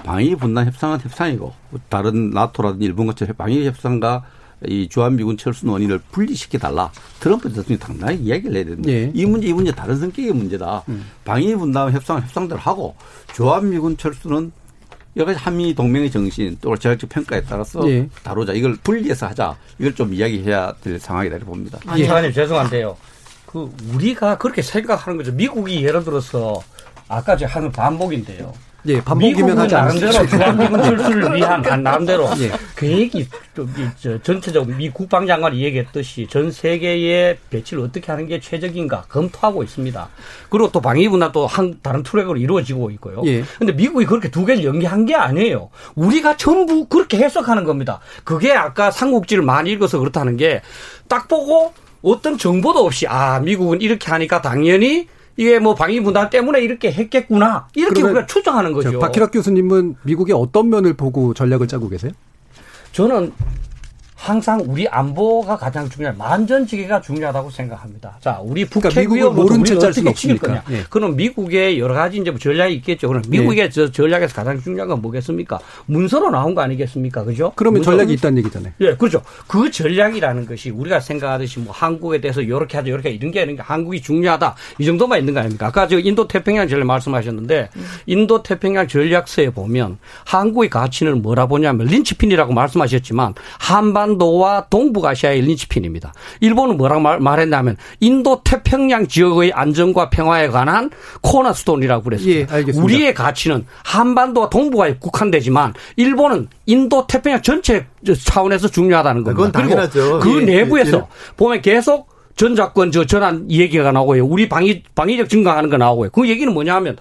방위 분담 협상은 협상이고 다른 나토라든지 일본같이 방위 협상과 이 주한미군 철수 논의를 분리시켜 달라. 트럼프 대통령이 당당하게 이야기를 해야 된다. 예. 이 문제 이 문제 다른 성격의 문제다. 방위 분담 협상 협상대로 하고 주한미군 철수는 여러 가지 한미 동맹의 정신 또 전략적 평가에 따라서 예. 다루자. 이걸 분리해서 하자. 이걸 좀 이야기해야 될 상황이다 이렇게 봅니다. 아, 장관님 죄송한데요. 그 우리가 그렇게 생각하는 거죠. 미국이 예를 들어서 아까 제가 하는 반복인데요. 예, 반복이면 하지 나름대로. 주한미군 철수를 위한 한 나름대로 예. 계획이 좀 이, 저, 전체적으로 미 국방장관이 얘기했듯이 전 세계의 배치를 어떻게 하는 게 최적인가 검토하고 있습니다. 그리고 또 방위분야 또한 다른 트랙으로 이루어지고 있고요. 예. 근데 미국이 그렇게 두 개를 연계한 게 아니에요. 우리가 전부 그렇게 해석하는 겁니다. 그게 아까 삼국지를 많이 읽어서 그렇다는 게 딱 보고 어떤 정보도 없이 아 미국은 이렇게 하니까 당연히 이게 뭐 방위 분담 때문에 이렇게 했겠구나 이렇게 우리가 추정하는 거죠. 자, 박희락 교수님은 미국의 어떤 면을 보고 전략을 짜고 계세요? 저는 항상 우리 안보가 가장 중요한 만전지기가 중요하다고 생각합니다. 자, 우리 북핵 그러니까 위협으로 모른 수는 어떻게 없으니까. 거냐. 예. 그럼 미국의 여러 가지 이제 뭐 전략이 있겠죠. 그럼 미국의 저 전략에서 가장 중요한 건 뭐겠습니까? 문서로 나온 거 아니겠습니까? 그죠? 그러면 전략이 있다는 얘기잖아요. 예, 그렇죠. 그 전략이라는 것이 우리가 생각하듯이 뭐 한국에 대해서 이렇게 하자, 이렇게 이런 게 아니라 한국이 중요하다. 이 정도만 있는 거 아닙니까? 아까 저 인도 태평양 전략 말씀하셨는데 인도 태평양 전략서에 보면 한국의 가치는 뭐라 보냐면 린치핀이라고 말씀하셨지만 한반 도와 동북아시아의 린치핀입니다. 일본은 뭐라고 말, 말했냐면 인도 태평양 지역의 안정과 평화에 관한 코너스톤이라고 그랬습니다. 예. 우리의 가치는 한반도와 동북아에 국한되지만 일본은 인도 태평양 전체 차원에서 중요하다는 겁니다. 그건 당연하죠. 그리고 그 예, 내부에서 예. 보면 계속 전작권 저 전환 얘기가 나오고요. 우리 방위 방위력 증강하는 거 나오고요. 그 얘기는 뭐냐면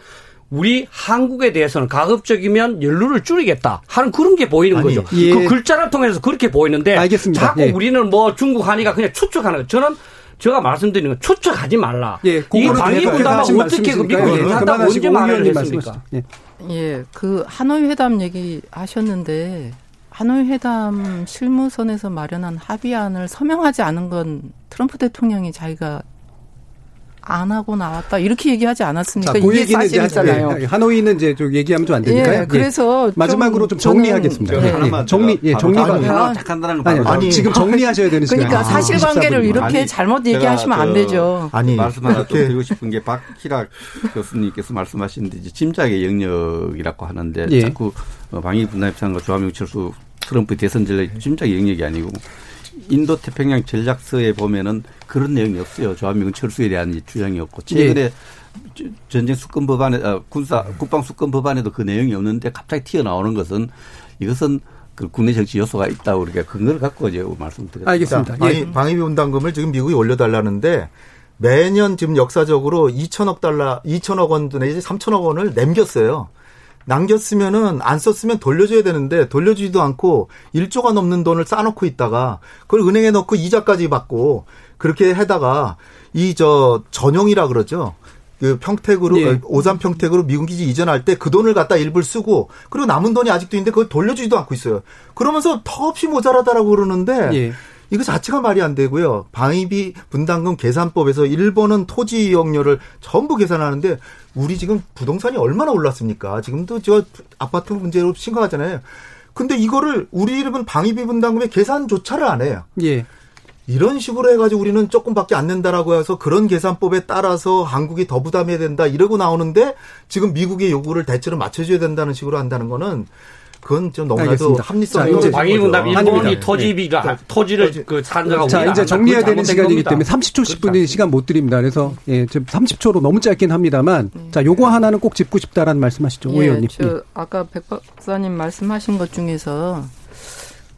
우리 한국에 대해서는 가급적이면 연루를 줄이겠다 하는 그런 게 보이는 아니, 거죠. 예. 그 글자를 통해서 그렇게 보이는데 알겠습니다. 자꾸 예. 우리는 뭐 중국 하니까 그냥 추측하는 거. 저는 제가 말씀드리는 건 추측하지 말라. 예, 이 방위 하신 어떻게 그 말씀이시니까, 미국이 예, 언제 오 말을 했습니까? 예. 예, 그 하노이 회담 얘기 하셨는데 하노이 회담 실무선에서 마련한 합의안을 서명하지 않은 건 트럼프 대통령이 자기가 안 하고 나왔다 이렇게 얘기하지 않았습니까? 자, 그 이게 사실이잖아요. 예, 하노이는 이제 좀 얘기하면 좀 안 되니까요. 예, 그래서 좀 마지막으로 좀 정리하겠습니다. 네. 예, 하나만 정리, 예, 정리가 하나 하나 착한다는 아니, 아니, 지금 정리하셔야 되는 시간. 그러니까 사실관계를 이렇게 아니, 잘못 얘기하시면 안저 되죠. 아니, 말씀 하나 좀 드리고 싶은 게 박희락 교수님께서 말씀하시는데 이제 짐작의 영역이라고 하는데 예. 자꾸 어, 방위 분담 협상과 조합용 철수 트럼프 대선 전략 짐작의 영역이 아니고 인도 태평양 전략서에 보면은 그런 내용이 없어요. 조합미군 철수에 대한 주장이 없고 최근에 전쟁 수권 법안에 어, 군사 국방 수권 법안에도 그 내용이 없는데 갑자기 튀어나오는 것은 이것은 그 국내 정치 요소가 있다고 우리가 근거를 갖고 이제 말씀드렸습니다. 알겠습니다. 방위, 예. 방위비 분담금을 지금 미국이 올려달라는데 매년 지금 역사적으로 2천억 달러, 2천억 원 내지 3천억 원을 남겼어요. 남겼으면은 안 썼으면 돌려줘야 되는데 돌려주지도 않고 1조가 넘는 돈을 쌓아놓고 있다가 그걸 은행에 넣고 이자까지 받고 그렇게 해다가 이 저 전용이라 그러죠. 그 평택으로 예. 오산 평택으로 미군 기지 이전할 때 그 돈을 갖다 일부를 쓰고 그리고 남은 돈이 아직도 있는데 그걸 돌려주지도 않고 있어요. 그러면서 턱없이 모자라다라고 그러는데 예. 이거 자체가 말이 안 되고요. 방위비 분담금 계산법에서 일본은 토지 이용료를 전부 계산하는데 우리 지금 부동산이 얼마나 올랐습니까? 지금도 저 아파트 문제로 심각하잖아요. 근데 이거를 우리 이름은 방위비 분담금의 계산조차를 안 해요. 예. 이런 식으로 해가지고 우리는 조금밖에 안 낸다라고 해서 그런 계산법에 따라서 한국이 더 부담해야 된다 이러고 나오는데 지금 미국의 요구를 대체로 맞춰줘야 된다는 식으로 한다는 거는 그건 좀 너무나도 합리성이 이제 방위분담 일본이 토지비가 네. 토지를 토지. 그 산정하고 자 이제 정리해야 되는 시간이기 때문에 30초 10분의 시간 못 드립니다. 그래서 예, 지금 30초로 너무 짧긴 합니다만 네. 자 요거 하나는 꼭 짚고 싶다라는 말씀하시죠, 예, 오 의원님. 저 예. 아까 백 박사님 말씀하신 것 중에서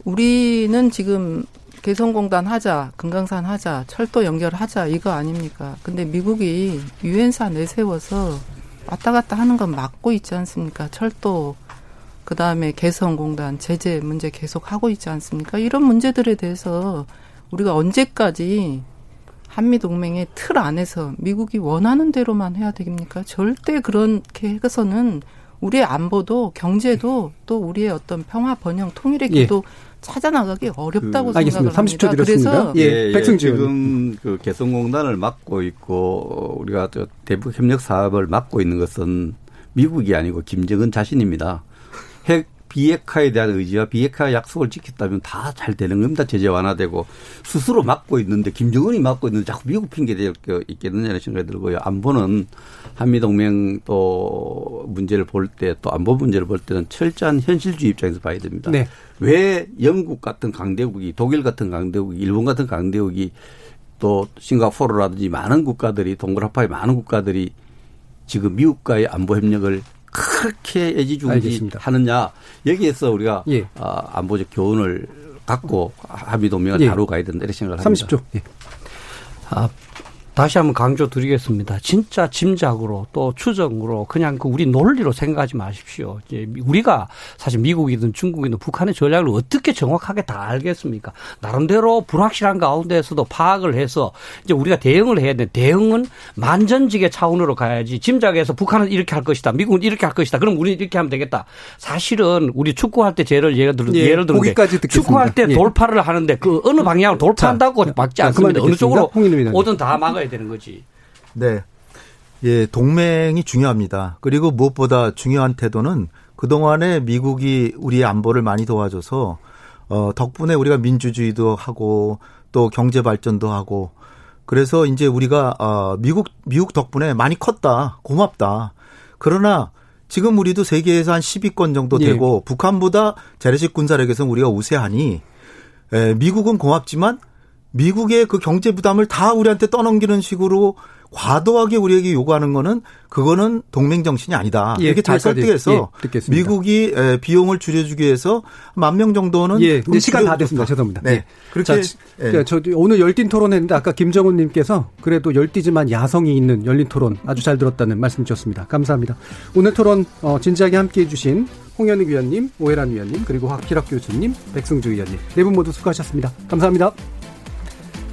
우리는 지금 개성공단 하자, 금강산 하자, 철도 연결하자 이거 아닙니까? 근데 미국이 유엔사 내세워서 왔다 갔다 하는 건 막고 있지 않습니까? 철도 그 다음에 개성공단 제재 문제 계속 하고 있지 않습니까? 이런 문제들에 대해서 우리가 언제까지 한미 동맹의 틀 안에서 미국이 원하는 대로만 해야 됩니까? 절대 그렇게 해서는 우리의 안보도 경제도 또 우리의 어떤 평화 번영 통일의 길도 예. 찾아나가기 어렵다고 그, 생각을 알겠습니다. 30초 합니다. 드렸습니다. 예, 예, 예. 백승주 지금 그 개성공단을 막고 있고 우리가 대북 협력 사업을 막고 있는 것은 미국이 아니고 김정은 자신입니다. 핵 비핵화에 대한 의지와 비핵화 약속을 지켰다면 다 잘 되는 겁니다. 제재 완화되고 스스로 막고 있는데 김정은이 막고 있는데 자꾸 미국 핑계 댈 게 있겠느냐는 생각이 들고요. 안보는 한미 동맹 또 문제를 볼 때 또 안보 문제를 볼 때는 철저한 현실주의 입장에서 봐야 됩니다. 네. 왜 영국 같은 강대국이 독일 같은 강대국이 일본 같은 강대국이 또 싱가포르라든지 많은 국가들이 동그라파의 많은 국가들이 지금 미국과의 안보 협력을 그렇게 애지중지 하느냐 여기에서 우리가 예. 아, 안보적 교훈을 갖고 합의 동맹을 예. 다루고 가야 된다 이렇게 생각을 합니다. 30초. 예. 아, 다시 한번 강조드리겠습니다. 진짜 짐작으로 또 추정으로 그냥 그 우리 논리로 생각하지 마십시오. 이제 우리가 사실 미국이든 중국이든 북한의 전략을 어떻게 정확하게 다 알겠습니까? 나름대로 불확실한 가운데에서도 파악을 해서 이제 우리가 대응을 해야 돼. 대응은 만전직의 차원으로 가야지. 짐작해서 북한은 이렇게 할 것이다. 미국은 이렇게 할 것이다. 그럼 우리는 이렇게 하면 되겠다. 사실은 우리 축구할 때 예를 예를 들어 예, 예를 들어 축구할 때 예. 돌파를 하는데 그 어느 방향으로 돌파한다고 막지 않습니다. 어느 쪽으로 오든 다나 가야 되는 거지. 네. 예, 동맹이 중요합니다. 그리고 무엇보다 중요한 태도는 그동안에 미국이 우리의 안보를 많이 도와줘서 어, 덕분에 우리가 민주주의도 하고 또 경제 발전도 하고 그래서 이제 우리가 어, 미국 미국 덕분에 많이 컸다. 고맙다. 그러나 지금 우리도 세계에서 한 10위권 정도 예. 되고 예. 북한보다 재래식 군사력에서는 우리가 우세하니 에, 미국은 고맙지만 미국의 그 경제 부담을 다 우리한테 떠넘기는 식으로 과도하게 우리에게 요구하는 거는 그거는 동맹 정신이 아니다. 예, 이렇게 잘 설득해서 예, 미국이 비용을 줄여주기 위해서 만 명 정도는 예, 시간 다 됐습니다. 죄송합니다. 네. 예. 그렇게 자, 예. 저 오늘 열띤 토론했는데 아까 김정은 님께서 그래도 열띠지만 야성이 있는 열린 토론 아주 잘 들었다는 말씀 주셨습니다. 감사합니다. 오늘 토론 어, 진지하게 함께 해 주신 홍현익 위원님, 오해란 위원님, 그리고 박기락 교수님, 백승주 위원님 네 분 모두 수고하셨습니다. 감사합니다.